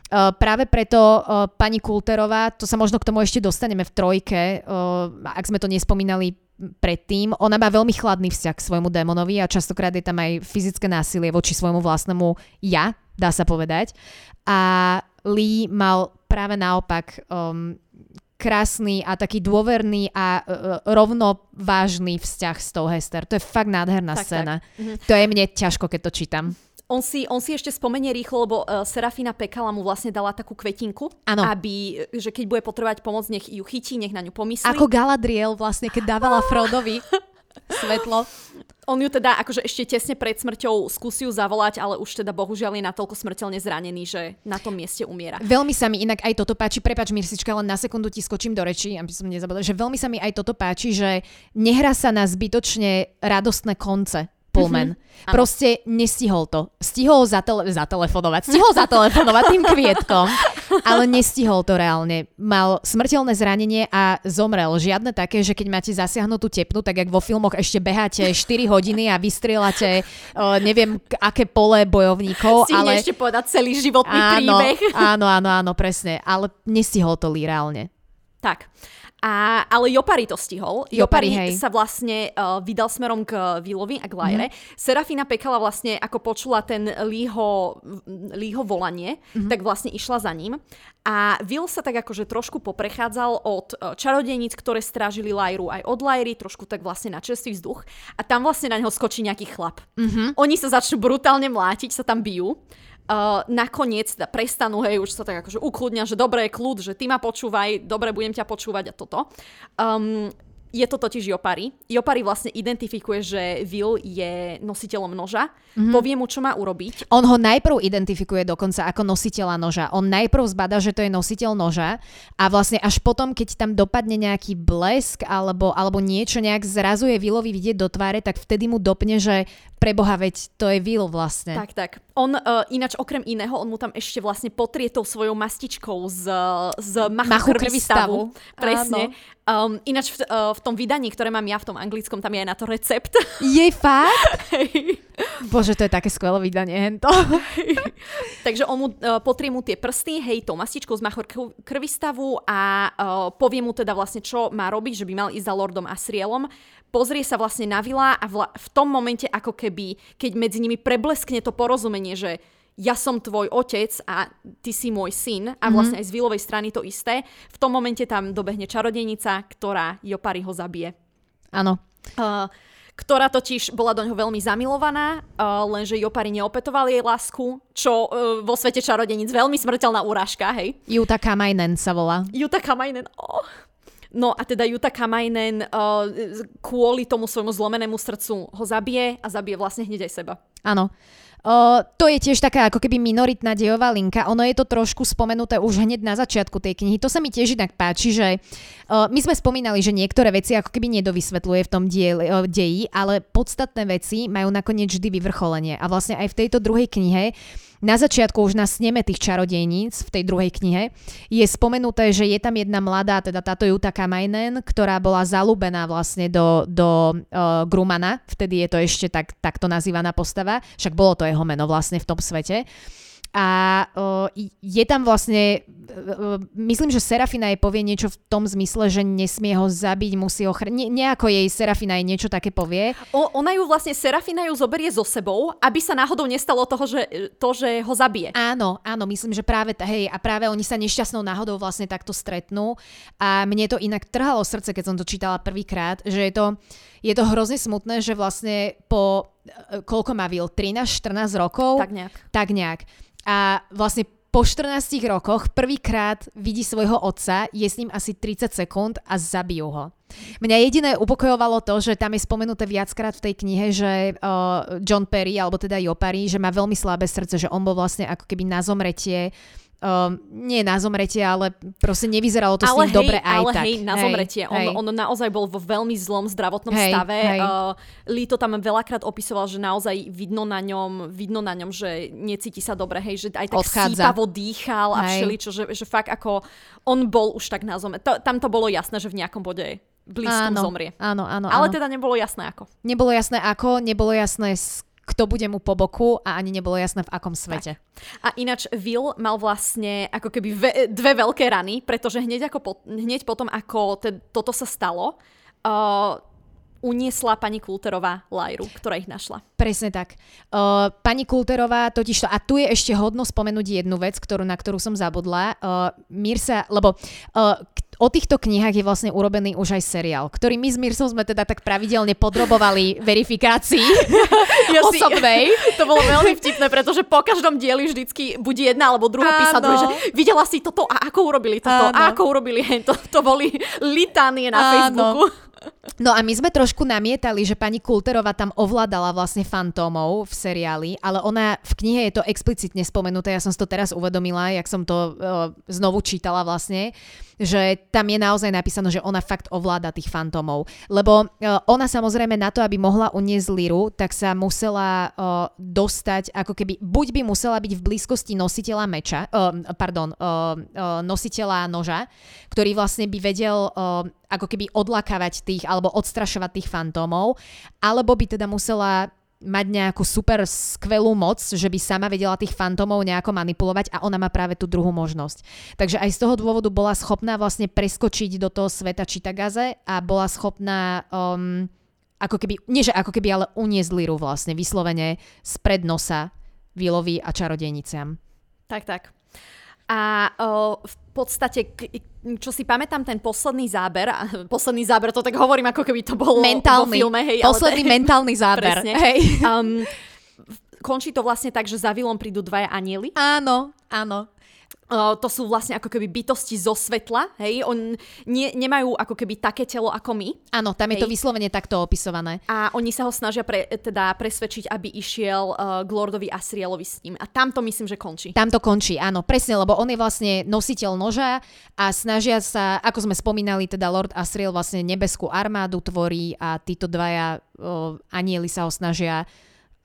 Uh, práve preto uh, pani Kulterová, to sa možno k tomu ešte dostaneme v trojke, uh, ak sme to nespomínali predtým, ona má veľmi chladný vzťah k svojmu démonovi a častokrát je tam aj fyzické násilie voči svojmu vlastnému ja, dá sa povedať. A Lee mal práve naopak um, krásny a taký dôverný a uh, rovnovážny vzťah s tou Hester. To je fakt nádherná Tak, scéna. tak. Mhm. To je mne ťažko, keď to čítam. On si, on si ešte spomenie rýchlo, lebo uh, Serafina Pekala mu vlastne dala takú kvetinku, Áno. aby, že keď bude potrebovať pomoc, nech ju chytí, nech na ňu pomyslí. Ako Galadriel vlastne, keď dávala Frodovi svetlo. On ju teda akože ešte tesne pred smrťou skúsi ju zavolať, ale už teda bohužiaľ je natoľko smrteľne zranený, že na tom mieste umiera. Veľmi sa mi inak aj toto páči, prepač Mirsička, len na sekundu ti skočím do reči, aby som nezabudla, že veľmi sa mi aj toto páči, že nehrá sa na zbytočne radostné konce. Pullman. Mm-hmm. Proste nestihol to. Stihol zatele- zatelefonovať. Stihol zatelefonovať tým kvietkom, ale nestihol to reálne. Mal smrteľné zranenie a zomrel. Žiadne také, že keď máte zasiahnutú tepnu, tak jak vo filmoch ešte beháte 4 hodiny a vystrieľate uh, neviem aké pole bojovníkov, Si ale... ešte povedať celý životný Áno, príbeh. áno, áno, áno, presne. Ale nestihol to Lee reálne. Tak. A, ale Jopari to stihol. Jopari, Jopari, sa vlastne uh, vydal smerom k Vilovi a k Lajre. Mm-hmm. Serafina Pekala vlastne, ako počula ten Lího, Lího volanie, mm-hmm. tak vlastne išla za ním. A Vil sa tak akože trošku poprechádzal od uh, čarodejníc, ktoré strážili Lajru aj od Lajry, trošku tak vlastne na čerstvý vzduch. A tam vlastne na neho skočí nejaký chlap. Mm-hmm. Oni sa začnú brutálne mlátiť, sa tam bijú. Uh, nakoniec teda prestanú, hej, už sa tak akože ukludnia, že dobre, kľud, že ty ma počúvaj, dobre, budem ťa počúvať a toto. Um, je to totiž Jopari. Jopari vlastne identifikuje, že Will je nositeľom noža, mm-hmm. povie mu, čo má urobiť. On ho najprv identifikuje dokonca ako nositeľa noža. On najprv zbada, že to je nositeľ noža a vlastne až potom, keď tam dopadne nejaký blesk alebo, alebo niečo nejak zrazu je Willovi vidieť do tváre, tak vtedy mu dopne, že preboha, veď to je Will vlastne. Tak, tak. On uh, ináč okrem iného, on mu tam ešte vlastne potrie tou svojou mastičkou z, z machu, Machu krvistavu. krvistavu. Presne. Um, ináč v, uh, v tom vydaní, ktoré mám ja v tom anglickom, tam je aj na to recept. Je fakt? Bože, to je také skvelé vydanie, hento. Takže on mu uh, potrie mu tie prsty, hej, tou mastičkou z machor krv- krvistavu a uh, povie mu teda vlastne, čo má robiť, že by mal ísť za Lordom Asrielom. Pozrie sa vlastne na Vila a vla- v tom momente ako keby, keď medzi nimi prebleskne to porozumenie, že ja som tvoj otec a ty si môj syn a vlastne aj z Vilovej strany to isté, v tom momente tam dobehne čarodejnica, ktorá Jopari ho zabije. Áno. Uh, ktorá totiž bola do ňoho veľmi zamilovaná, uh, lenže Jopari neopetoval jej lásku, čo uh, vo svete čarodeníc veľmi smrteľná urážka, hej. Juta Kamajnen sa volá. Juta Kamainen, oh. No a teda Juta Kamainen uh, kvôli tomu svojmu zlomenému srdcu ho zabije a zabije vlastne hneď aj seba. Áno. Uh, to je tiež taká ako keby minoritná dejová linka. Ono je to trošku spomenuté už hneď na začiatku tej knihy. To sa mi tiež inak páči, že uh, my sme spomínali, že niektoré veci ako keby nedovysvetľuje v tom diel, uh, deji, ale podstatné veci majú nakoniec vždy vyvrcholenie. A vlastne aj v tejto druhej knihe na začiatku už na sneme tých čarodejníc v tej druhej knihe je spomenuté, že je tam jedna mladá, teda táto Juta Kamainen, ktorá bola zalúbená vlastne do, do uh, Grumana, vtedy je to ešte tak, takto nazývaná postava, však bolo to jeho meno vlastne v tom svete. A je tam vlastne, uh, myslím, že Serafina jej povie niečo v tom zmysle, že nesmie ho zabiť, musí ho chrániť. Ne, nejako jej Serafina jej niečo také povie. O, ona ju vlastne, Serafina ju zoberie so sebou, aby sa náhodou nestalo toho, že, to, že ho zabije. Áno, áno, myslím, že práve, hej, a práve oni sa nešťastnou náhodou vlastne takto stretnú. A mne to inak trhalo srdce, keď som to čítala prvýkrát, že je to, je to hrozne smutné, že vlastne po, e, koľko má Vil, 13-14 rokov? Tak nejak. Tak nejak a vlastne po 14 rokoch prvýkrát vidí svojho otca, je s ním asi 30 sekúnd a zabijú ho. Mňa jediné upokojovalo to, že tam je spomenuté viackrát v tej knihe, že uh, John Perry, alebo teda Jopari, že má veľmi slabé srdce, že on bol vlastne ako keby na zomretie Um, nie na zomretie, ale proste nevyzeralo to ale s ním hej, dobre aj ale tak. hej, na hej, zomretie. On, hej. on naozaj bol vo veľmi zlom zdravotnom hej, stave. Hej. Uh, Lee to tam veľakrát opisoval, že naozaj vidno na ňom, vidno na ňom, že necíti sa dobre, hej, že aj tak Odchádza. sípavo dýchal a všeličo, že, že fakt ako on bol už tak na zome. To, tam to bolo jasné, že v nejakom bode blízkom áno, zomrie. Áno, áno, Ale áno. teda nebolo jasné ako. Nebolo jasné ako, nebolo jasné s kto bude mu po boku a ani nebolo jasné v akom svete. Tak. A ináč Will mal vlastne ako keby ve, dve veľké rany, pretože hneď, ako po, hneď potom, ako te, toto sa stalo, uh, uniesla pani Kulterová Lajru, ktorá ich našla. Presne tak. Uh, pani Kulterová totiž to, a tu je ešte hodno spomenúť jednu vec, ktorú, na ktorú som zabudla. Uh, Mirsa, lebo uh, o týchto knihách je vlastne urobený už aj seriál, ktorý my s Mirsom sme teda tak pravidelne podrobovali verifikácii ja osobnej. Si, to bolo veľmi vtipné, pretože po každom dieli vždycky bude jedna alebo druhá písať, že videla si toto a ako urobili toto Áno. a ako urobili to. To boli litánie na Áno. Facebooku. No a my sme trošku namietali, že pani Kulterová tam ovládala vlastne fantómov v seriáli, ale ona v knihe je to explicitne spomenuté, ja som si to teraz uvedomila, jak som to uh, znovu čítala vlastne, že tam je naozaj napísané, že ona fakt ovláda tých fantómov. Lebo uh, ona samozrejme na to, aby mohla uniesť Liru, tak sa musela uh, dostať, ako keby, buď by musela byť v blízkosti nositeľa meča, uh, pardon, uh, uh, nositeľa noža, ktorý vlastne by vedel uh, ako keby odlakávať tých, alebo odstrašovať tých fantómov, alebo by teda musela mať nejakú super skvelú moc, že by sama vedela tých fantómov nejako manipulovať a ona má práve tú druhú možnosť. Takže aj z toho dôvodu bola schopná vlastne preskočiť do toho sveta Čitagaze a bola schopná um, ako keby, nie že ako keby, ale uniesť Liru vlastne vyslovene spred nosa Vilovi a čarodejniciam. Tak, tak. A o, v podstate, čo si pamätám, ten posledný záber, posledný záber, to tak hovorím, ako keby to bolo mentálny, vo filme. Hej, posledný ale mentálny záber. Presne. Hej. Um, končí to vlastne tak, že za Vilom prídu dvaja anieli. Áno, áno. Uh, to sú vlastne ako keby bytosti zo svetla, hej, on nie, nemajú ako keby také telo ako my. Áno, tam hej. je to vyslovene takto opisované. A oni sa ho snažia pre, teda presvedčiť, aby išiel uh, k Lordovi Asrielovi s ním. A tam to myslím, že končí. Tam to končí, áno, presne, lebo on je vlastne nositeľ noža a snažia sa, ako sme spomínali, teda Lord Asriel vlastne nebeskú armádu tvorí a títo dvaja uh, anieli sa ho snažia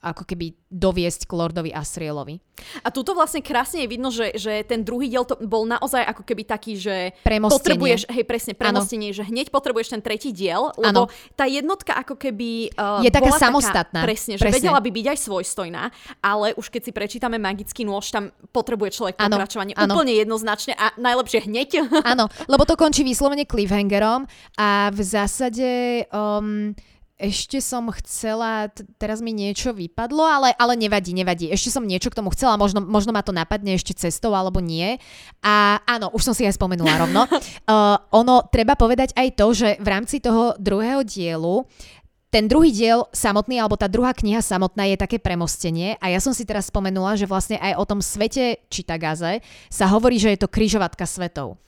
ako keby doviesť k Lordovi Asrielovi. A tuto vlastne krásne je vidno, že, že ten druhý diel to bol naozaj ako keby taký, že potrebuješ, hej presne, premostenie, ano. že hneď potrebuješ ten tretí diel, lebo ano. tá jednotka ako keby uh, je taká samostatná. Taká, presne, že presne. vedela by byť aj svojstojná, ale už keď si prečítame magický nôž, tam potrebuje človek ano. pokračovanie ano. úplne jednoznačne a najlepšie hneď. Áno, lebo to končí vyslovene cliffhangerom a v zásade... Um, ešte som chcela, t- teraz mi niečo vypadlo, ale, ale nevadí, nevadí. Ešte som niečo k tomu chcela, možno, možno ma to napadne ešte cestou alebo nie. A áno, už som si aj spomenula rovno. uh, ono, treba povedať aj to, že v rámci toho druhého dielu ten druhý diel samotný, alebo tá druhá kniha samotná je také premostenie a ja som si teraz spomenula, že vlastne aj o tom svete Čitagaze sa hovorí, že je to kryžovatka svetov.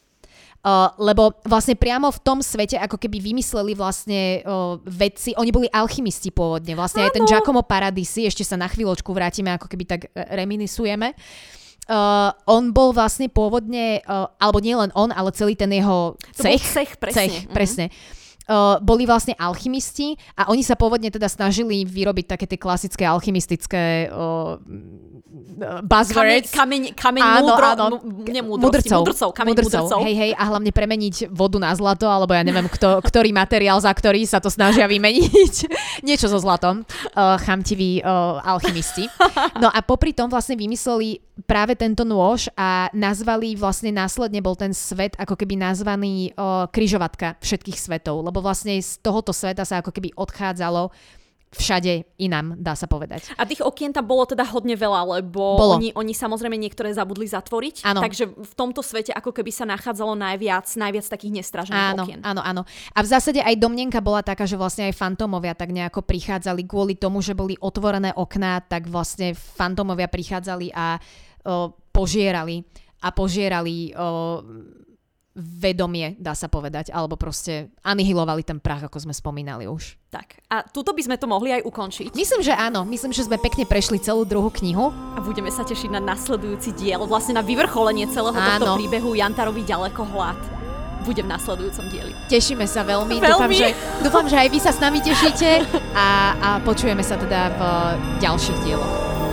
Uh, lebo vlastne priamo v tom svete ako keby vymysleli vlastne uh, vedci, oni boli alchymisti pôvodne, vlastne ano. aj ten Giacomo Paradisi, ešte sa na chvíľočku vrátime, ako keby tak reminisujeme. Uh, on bol vlastne pôvodne, uh, alebo nie len on, ale celý ten jeho cech. To cech, presne. Cech, mm-hmm. presne uh, boli vlastne alchymisti a oni sa pôvodne teda snažili vyrobiť také tie klasické alchymistické uh, buzzwords. Kameň, kameň, kameň áno, múdro, áno. mudrcov, mudrcov, kameň mudrcov. mudrcov. Hej, hej, a hlavne premeniť vodu na zlato, alebo ja neviem, kto, ktorý materiál, za ktorý sa to snažia vymeniť. Niečo so zlatom. Uh, chamtiví uh, alchymisti. No a popri tom vlastne vymysleli práve tento nôž a nazvali vlastne následne bol ten svet ako keby nazvaný uh, kryžovatka všetkých svetov, lebo vlastne z tohoto sveta sa ako keby odchádzalo všade inám, dá sa povedať. A tých okien tam bolo teda hodne veľa, lebo bolo. Oni, oni samozrejme niektoré zabudli zatvoriť. Áno. Takže v tomto svete ako keby sa nachádzalo najviac, najviac takých nestražených áno, okien. Áno, áno. A v zásade aj domnenka bola taká, že vlastne aj fantómovia tak nejako prichádzali kvôli tomu, že boli otvorené okná, tak vlastne fantómovia prichádzali a o, požierali a požierali o, vedomie, dá sa povedať, alebo proste anihilovali ten prach, ako sme spomínali už. Tak, a tuto by sme to mohli aj ukončiť. Myslím, že áno. Myslím, že sme pekne prešli celú druhú knihu. A budeme sa tešiť na nasledujúci diel, vlastne na vyvrcholenie celého áno. tohto príbehu Jantarovi ďalekohľad bude v nasledujúcom dieli. Tešíme sa veľmi. veľmi. Dúfam, že, dúfam, že aj vy sa s nami tešíte a, a počujeme sa teda v ďalších dieloch.